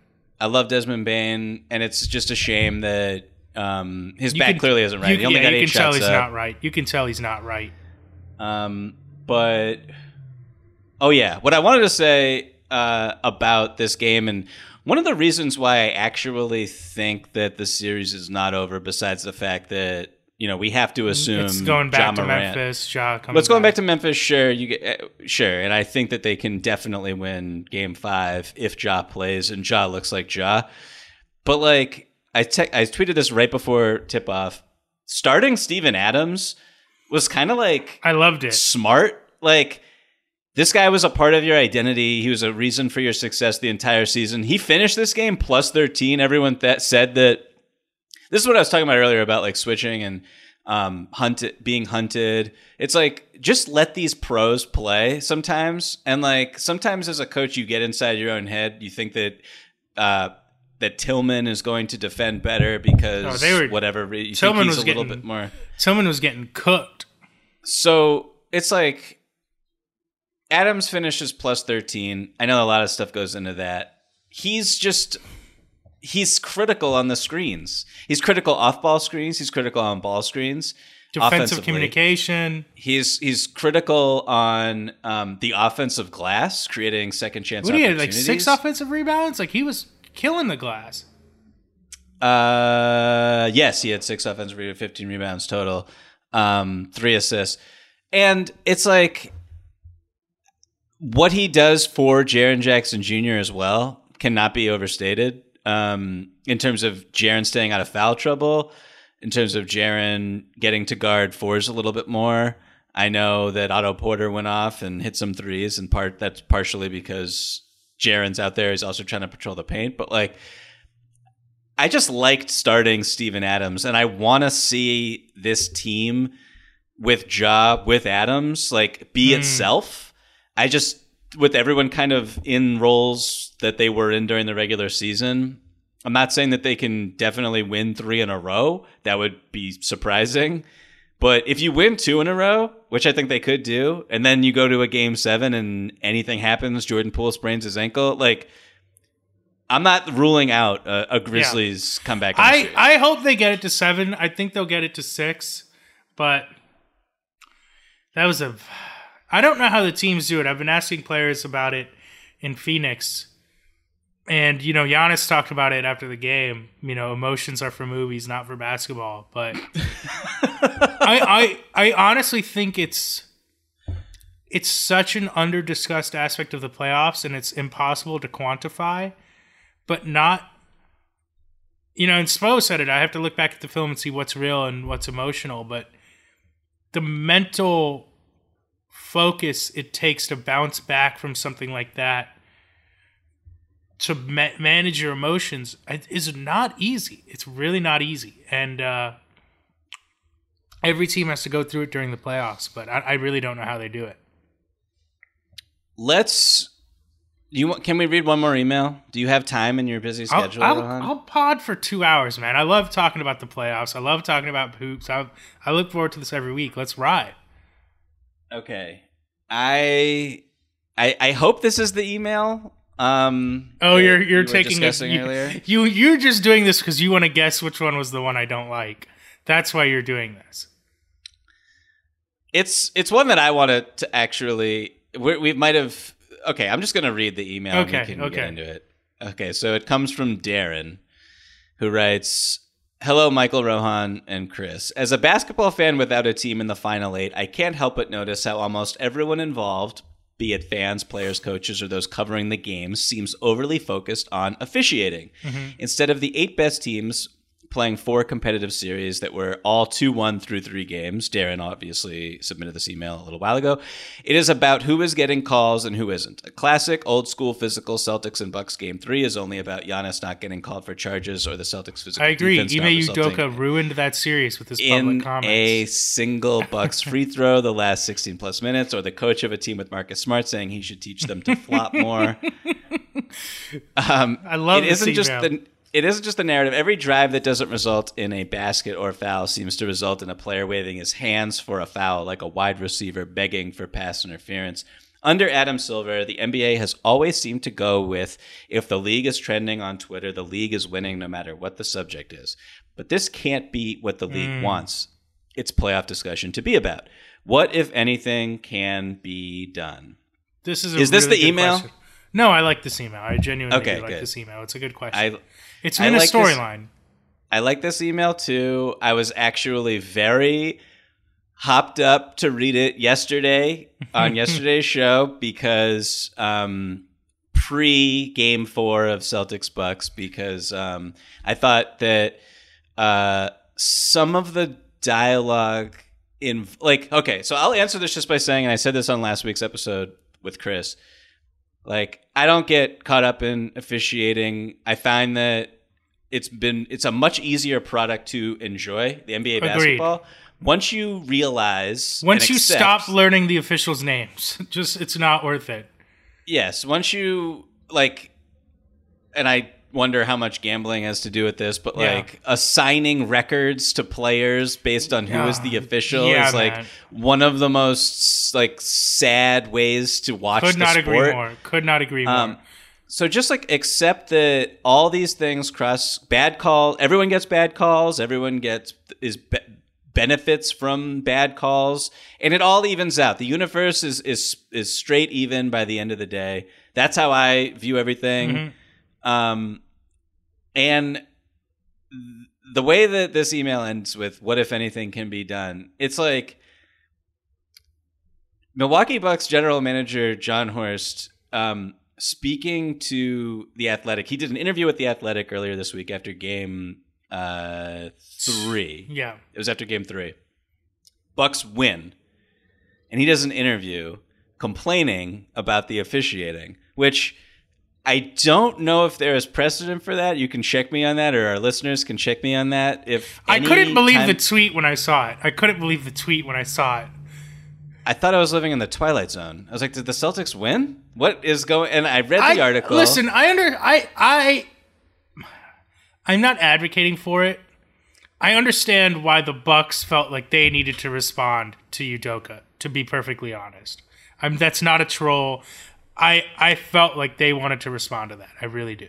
I love Desmond Bane, and it's just a shame that um, his You back can- clearly isn't right. You, he only yeah, got you eight can tell he's up. not right. You can tell he's not right. Um, but Oh yeah, what I wanted to say uh, about this game, and one of the reasons why I actually think that the series is not over, besides the fact that you know we have to assume It's going back Ja to Memphis. Ja coming Let's going back. back to Memphis. Sure, you get uh, sure, and I think that they can definitely win Game Five if Ja plays and Ja looks like Ja. But like I te- I tweeted this right before tip off. Starting Steven Adams was kind of like I loved it. smart. Like this guy was a part of your identity. He was a reason for your success the entire season. He finished this game plus 13. Everyone that said that this is what I was talking about earlier about like switching and um hunted being hunted. It's like just let these pros play sometimes. And like sometimes as a coach you get inside your own head. You think that uh that Tillman is going to defend better because Oh, were- whatever you Tillman was a little getting- bit more Someone was getting cooked. so it's like Adams finishes plus 13. I know a lot of stuff goes into that. He's just he's critical on the screens. He's critical off ball screens, he's critical on ball screens. Defensive communication. He's he's critical on um, the offensive glass, creating second chance What you have, like six offensive rebounds? Like he was killing the glass. Uh, yes, he had six offensive rebounds, 15 rebounds total, um, three assists. And it's like what he does for Jaren Jackson Jr. as well cannot be overstated um, in terms of Jaren staying out of foul trouble, in terms of Jaren getting to guard fours a little bit more. I know that Otto Porter went off and hit some threes, and part that's partially because Jaren's out there. He's also trying to patrol the paint, but like I just liked starting Steven Adams, and I want to see this team with Ja with Adams like be Hmm. itself. I just with everyone kind of in roles that they were in during the regular season. I'm not saying that they can definitely win three in a row. That would be surprising. But if you win two in a row, which I think they could do, and then you go to a game seven and anything happens, Jordan Poole sprains his ankle, like I'm not ruling out a, a Grizzlies comeback. I. I hope they get it to seven. I think they'll get it to six, but that was a. I don't know how the teams do it. I've been asking players about it in Phoenix, and you know, Giannis talked about it after the game. You know, emotions are for movies, not for basketball. But I, I, I honestly think it's it's such an under discussed aspect of the playoffs, and it's impossible to quantify. But not you know, and Spo said it. I have to look back at the film and see what's real and what's emotional. But the mental focus it takes to bounce back from something like that to ma- manage your emotions is not easy. It's really not easy, and uh, every team has to go through it during the playoffs. But I, I really don't know how they do it. Let's. You want, can we read one more email? Do you have time in your busy I'll, schedule? I'll, I'll pod for two hours, man. I love talking about the playoffs. I love talking about hoops. I, I look forward to this every week. Let's ride. Okay. I I I hope this is the email. Um Oh, you're you're you taking you, earlier. you you're just doing this because you want to guess which one was the one I don't like. That's why you're doing this. It's it's one that I wanted to actually we, we might have Okay, I'm just going to read the email and Okay, we can okay. get into it. Okay, so it comes from Darren who writes Hello, Michael Rohan and Chris. As a basketball fan without a team in the final eight, I can't help but notice how almost everyone involved, be it fans, players, coaches, or those covering the games, seems overly focused on officiating. Mm-hmm. Instead of the eight best teams playing four competitive series that were all 2 1 through three games, Darren obviously submitted this email a little while ago. It is about who is getting calls and who isn't. A classic, old school physical Celtics and Bucks game three is only about Giannis not getting called for charges or the Celtics physical I agree. Ime Udoka ruined that series with his public in comments. a single Bucks free throw the last 16 plus minutes, or the coach of a team with Marcus Smart saying he should teach them to flop more. Um, I love it isn't just email. the it isn't just the narrative. Every drive that doesn't result in a basket or foul seems to result in a player waving his hands for a foul, like a wide receiver begging for pass interference. Under Adam Silver, the NBA has always seemed to go with if the league is trending on Twitter, the league is winning no matter what the subject is. But this can't be what the league Mm. wants its playoff discussion to be about. What, if anything, can be done? This is a Is this really the email? question. No, I like this email. I genuinely Okay, like good. this email. It's a good question. I it's I a like this- storyline. I like this email too. I was actually very hopped up to read it yesterday on yesterday's show because um, pre game four of Celtics Bucks because um, I thought that uh, some of the dialogue in like okay, so I'll answer this just by saying, and I said this on last week's episode with Chris. Like I don't get caught up in officiating. I find that it's been it's a much easier product to enjoy the NBA Agreed. basketball once you realize Once you accept- stop learning the officials' names, just it's not worth it. Yes, once you like, and I wonder how much gambling has to do with this, but Yeah. like assigning records to players based on who is the official Yeah, is like man. one of the most like sad ways to watch Could the not sport. agree more. Could not agree more. Um, so just like accept that all these things cross bad call. Everyone gets bad calls. Everyone gets is be- benefits from bad calls, and it all evens out. The universe is is is straight even by the end of the day. That's how I view everything. Mm-hmm. Um, and the way that this email ends with "What if anything can be done?" It's like Milwaukee Bucks general manager Jon Horst um, speaking to the Athletic. He did an interview with the Athletic earlier this week after Game uh, Three. Yeah. it was after Game Three. Bucks win, and he does an interview complaining about the officiating, which. I don't know if there is precedent for that. You can check me on that, or our listeners can check me on that. If I couldn't believe time- the tweet when I saw it. I couldn't believe the tweet when I saw it. I thought I was living in the twilight zone. I was like, did the Celtics win? What is going? And I read the I- article. Listen, I under I I I'm not advocating for it. I understand why the Bucks felt like they needed to respond to Udoka. To be perfectly honest, I'm that's not a troll. I I felt like they wanted to respond to that. I really do.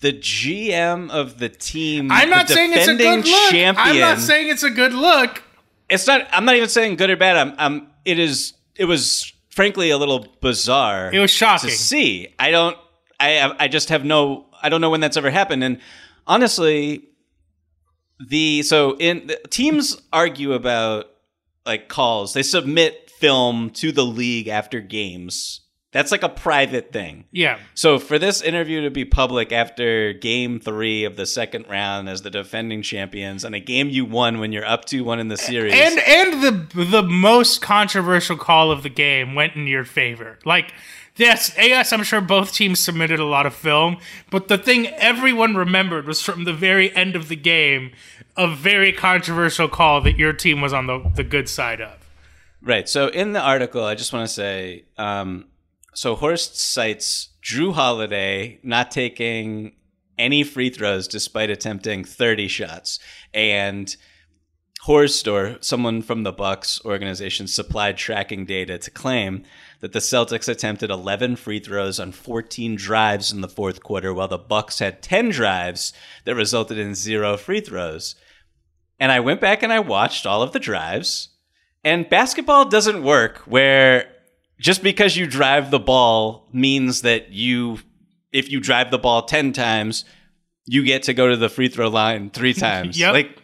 the GM of the team. I'm not saying it's a good look. Champion. I'm not saying it's a good look. it's not. I'm not even saying good or bad. I'm. I'm it is. It was frankly a little bizarre. It was shocking. to see. I don't. I. I just have no. I don't know when that's ever happened. And honestly, the so in the, teams argue about like calls. They submit film to the league after games. That's like a private thing. Yeah. So for this interview to be public after game three of the second round as the defending champions and a game you won when you're up 2 1 in the series. And and the the most controversial call of the game went in your favor. Like yes, yes, I'm sure both teams submitted a lot of film, but the thing everyone remembered was from the very end of the game, a very controversial call that your team was on the, the good side of. Right. So in the article, I just want to say um, so Horst cites Jrue Holiday not taking any free throws despite attempting 30 shots. And Horst or someone from the Bucks organization supplied tracking data to claim that the Celtics attempted 11 free throws on 14 drives in the fourth quarter while the Bucks had 10 drives that resulted in zero free throws. And I went back and I watched all of the drives. And basketball doesn't work where just because you drive the ball means that you, if you drive the ball 10 times, you get to go to the free throw line three times. Yep. Like,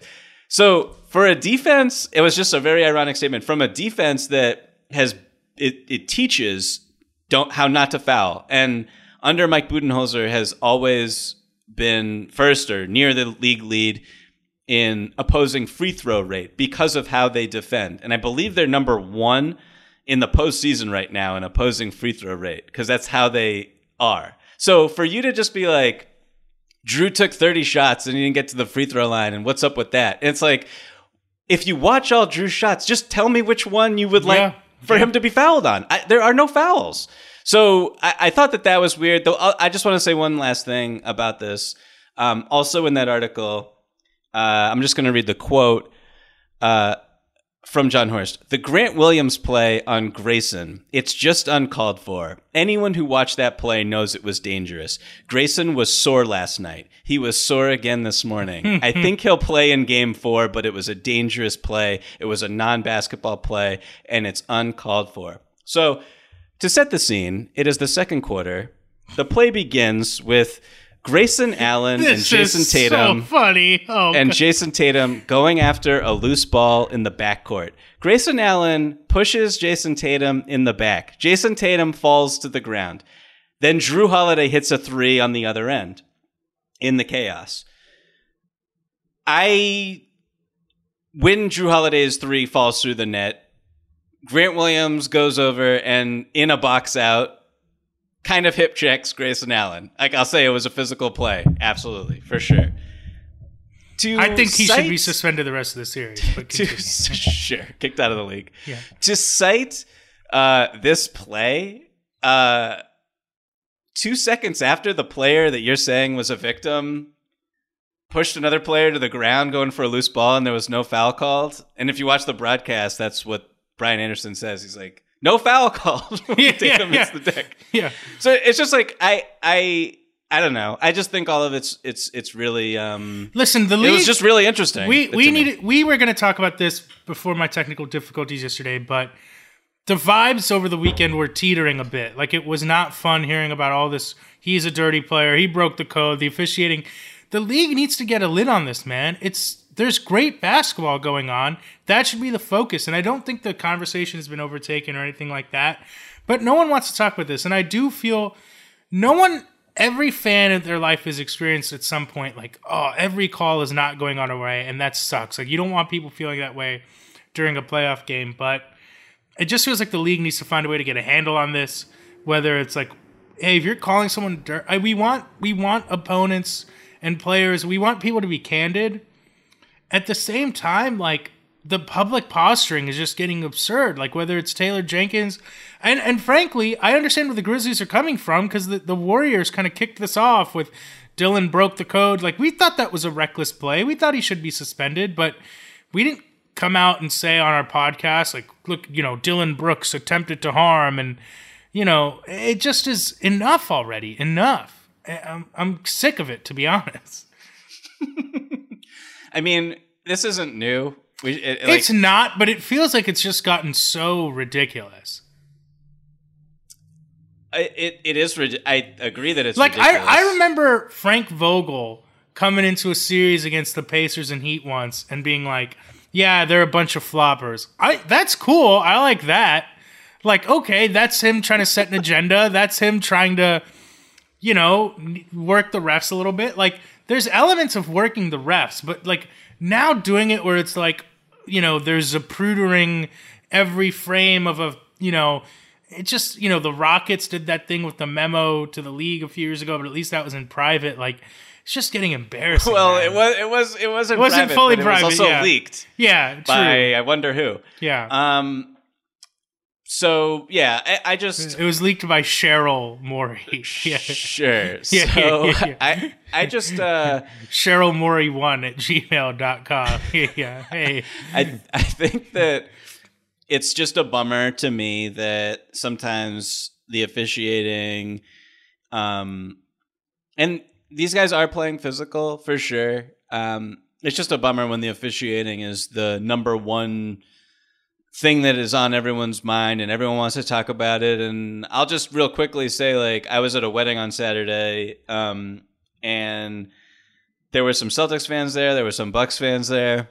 so for a defense, it was just a very ironic statement from a defense that has, it, it teaches don't, how not to foul. And under Mike Budenholzer has always been first or near the league lead in opposing free throw rate because of how they defend. And I believe they're number one in the postseason right now in opposing free throw rate because that's how they are. So for you to just be like, Jrue took 30 shots and he didn't get to the free throw line, and what's up with that? It's like, if you watch all Jrue's shots, just tell me which one you would like Yeah. for him to be fouled on. I, there are no fouls. So I, I thought that that was weird. Though I I just want to say one last thing about this. Um, also in that article, uh, I'm just going to read the quote uh, from Jon Horst. The Grant Williams play on Grayson, it's just uncalled for. Anyone who watched that play knows it was dangerous. Grayson was sore last night. He was sore again this morning. I think he'll play in game four, but it was a dangerous play. It was a non basketball play, and it's uncalled for. So, to set the scene, it is the second quarter. The play begins with Grayson Allen and Jason is Tatum so funny. Oh, and God. Jayson Tatum going after a loose ball in the backcourt. Grayson Allen pushes Jayson Tatum in the back. Jayson Tatum falls to the ground. Then Jrue Holiday hits a three on the other end in the chaos. I when Jrue Holiday's three falls through the net, Grant Williams goes over and in a box out, kind of hip checks Grayson Allen. Like I'll say, it was a physical play, absolutely for sure. To I think he should be suspended the rest of the series. But to, sure kicked out of the league. Yeah. To cite uh, this play, uh, two seconds after the player that you're saying was a victim pushed another player to the ground going for a loose ball and there was no foul called. And if you watch the broadcast, that's what Brian Anderson says. He's like, "No foul called." when Yeah, Tatum yeah, the deck. yeah. So it's just like I I I don't know. I just think all of it's it's it's really um Listen, the it league was just really interesting. We we needed we were going to talk about this before my technical difficulties yesterday, but the vibes over the weekend were teetering a bit. Like it was not fun hearing about all this. He's a dirty player. He broke the code. The officiating. The league needs to get a lid on this, man. It's there's great basketball going on. That should be the focus. And I don't think the conversation has been overtaken or anything like that. But no one wants to talk about this. And I do feel no one every fan in their life has experienced at some point like oh every call is not going on our way and that sucks like you don't want people feeling that way during a playoff game but it just feels like the league needs to find a way to get a handle on this whether it's like hey if you're calling someone dirt we want we want opponents and players we want people to be candid at the same time like the public posturing is just getting absurd. Like whether it's taylor jenkins and and frankly i understand where the grizzlies are coming from because the, the warriors kind of kicked this off with dillon broke the code. Like we thought that was a reckless play. We thought he should be suspended but we didn't come out and say on our podcast like look you know dillon brooks attempted to harm and you know it just is enough already. Enough. I'm, I'm sick of it to be honest I mean, this isn't new. We, it, like, it's not, but it feels like it's just gotten so ridiculous. I- it, it is. I agree that it's like ridiculous. I, I remember Frank Vogel coming into a series against the Pacers and Heat once and being like, "Yeah, they're a bunch of floppers." I that's cool. I like that. Like, okay, that's him trying to set an agenda. That's him trying to, you know, work the refs a little bit. Like, there's elements of working the refs, but like now doing it where it's like, you know, there's a prudering every frame of a, you know, it just, you know, the Rockets did that thing with the memo to the league a few years ago, but at least that was in private. Like, it's just getting embarrassing. Well, man. it was. It was. It wasn't. It wasn't private, fully private, It was also yeah. leaked. Yeah, true. By I wonder who. Yeah. Um. So yeah, I, I just it was leaked by Cheryl Morey. Yeah. sure. Yeah, so yeah, yeah, yeah. I I just uh Cheryl Morey one at gmail.com. yeah. Hey. I I think that it's just a bummer to me that sometimes the officiating um and these guys are playing physical for sure. Um it's just a bummer when the officiating is the number one thing that is on everyone's mind and everyone wants to talk about it and I'll just real quickly say like I was at a wedding on Saturday um and there were some Celtics fans there, there were some Bucks fans there.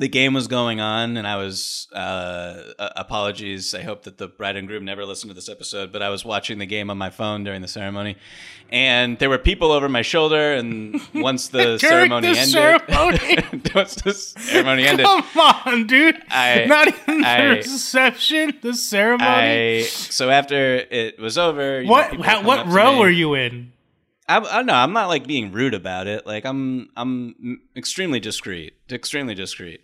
The game was going on and I was uh apologies. I hope that the bride and groom never listened to this episode, but I was watching the game on my phone during the ceremony and there were people over my shoulder and once the ceremony the ended ceremony? once the ceremony ended Come on, dude. I- Not even I- the reception, the ceremony. I so after it was over. you know, what people how, what row me. were you in? I, I no, I'm not like being rude about it. Like I'm I'm extremely discreet, extremely discreet.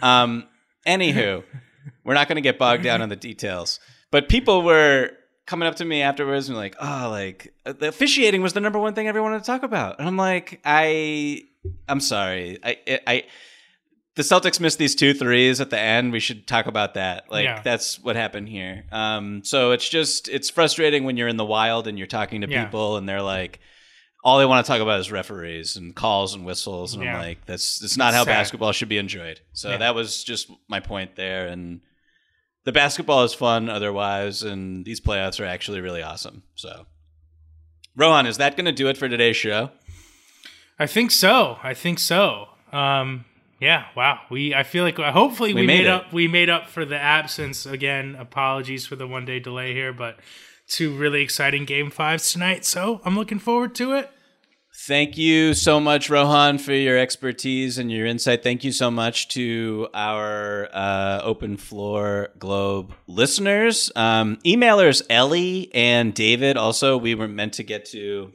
Um, anywho, we're not going to get bogged down on the details. But people were coming up to me afterwards and like, oh, like uh, the officiating was the number one thing everyone wanted to talk about, and I'm like, I, I'm sorry, I, I. The Celtics missed these two threes at the end. We should talk about that. Like Yeah. that's what happened here. Um, so it's just it's frustrating when you're in the wild and you're talking to Yeah. people and they're like, all they want to talk about is referees and calls and whistles, and Yeah. I'm like, that's that's not how Sad. basketball should be enjoyed. So Yeah. that was just my point there, and the basketball is fun otherwise, and these playoffs are actually really awesome. So, Rohan, is that going to do it for today's show? I think so. I think so. Um, yeah. Wow. We. I feel like hopefully we, We made, made up. We made up for the absence. Again, apologies for the one day delay here, but two really exciting game fives tonight. So I'm looking forward to it. Thank you so much, Rohan, for your expertise and your insight. Thank you so much to our uh, Open Floor Globe listeners, um, emailers Ellie and David. Also, we were meant to get to.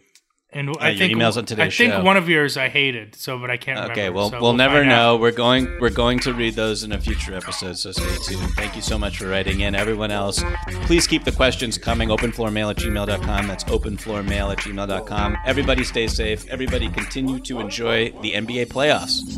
And uh, I your think emails on today's I think show. one of yours I hated. So, but I can't. Okay, remember, well, so we'll, never find out. know. We're going we're going to read those in a future episode, so stay tuned. Thank you so much for writing in. Everyone else, please keep the questions coming. Openfloormail at gmail.com. That's openfloormail at gmail.com. Everybody stay safe. Everybody continue to enjoy the NBA playoffs.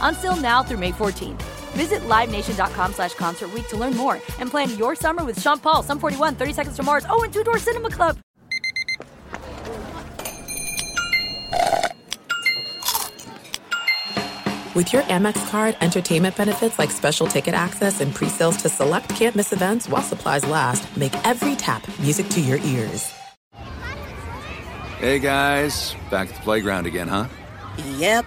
Until now through May 14th. Visit LiveNation.com slash Concert Week to learn more and plan your summer with Sean Paul, Sum 41, 30 Seconds to Mars, oh, and Two Door Cinema Club. With your Amex card, entertainment benefits like special ticket access and pre-sales to select campus events while supplies last, make every tap music to your ears. Hey guys, back at the playground again, huh? Yep.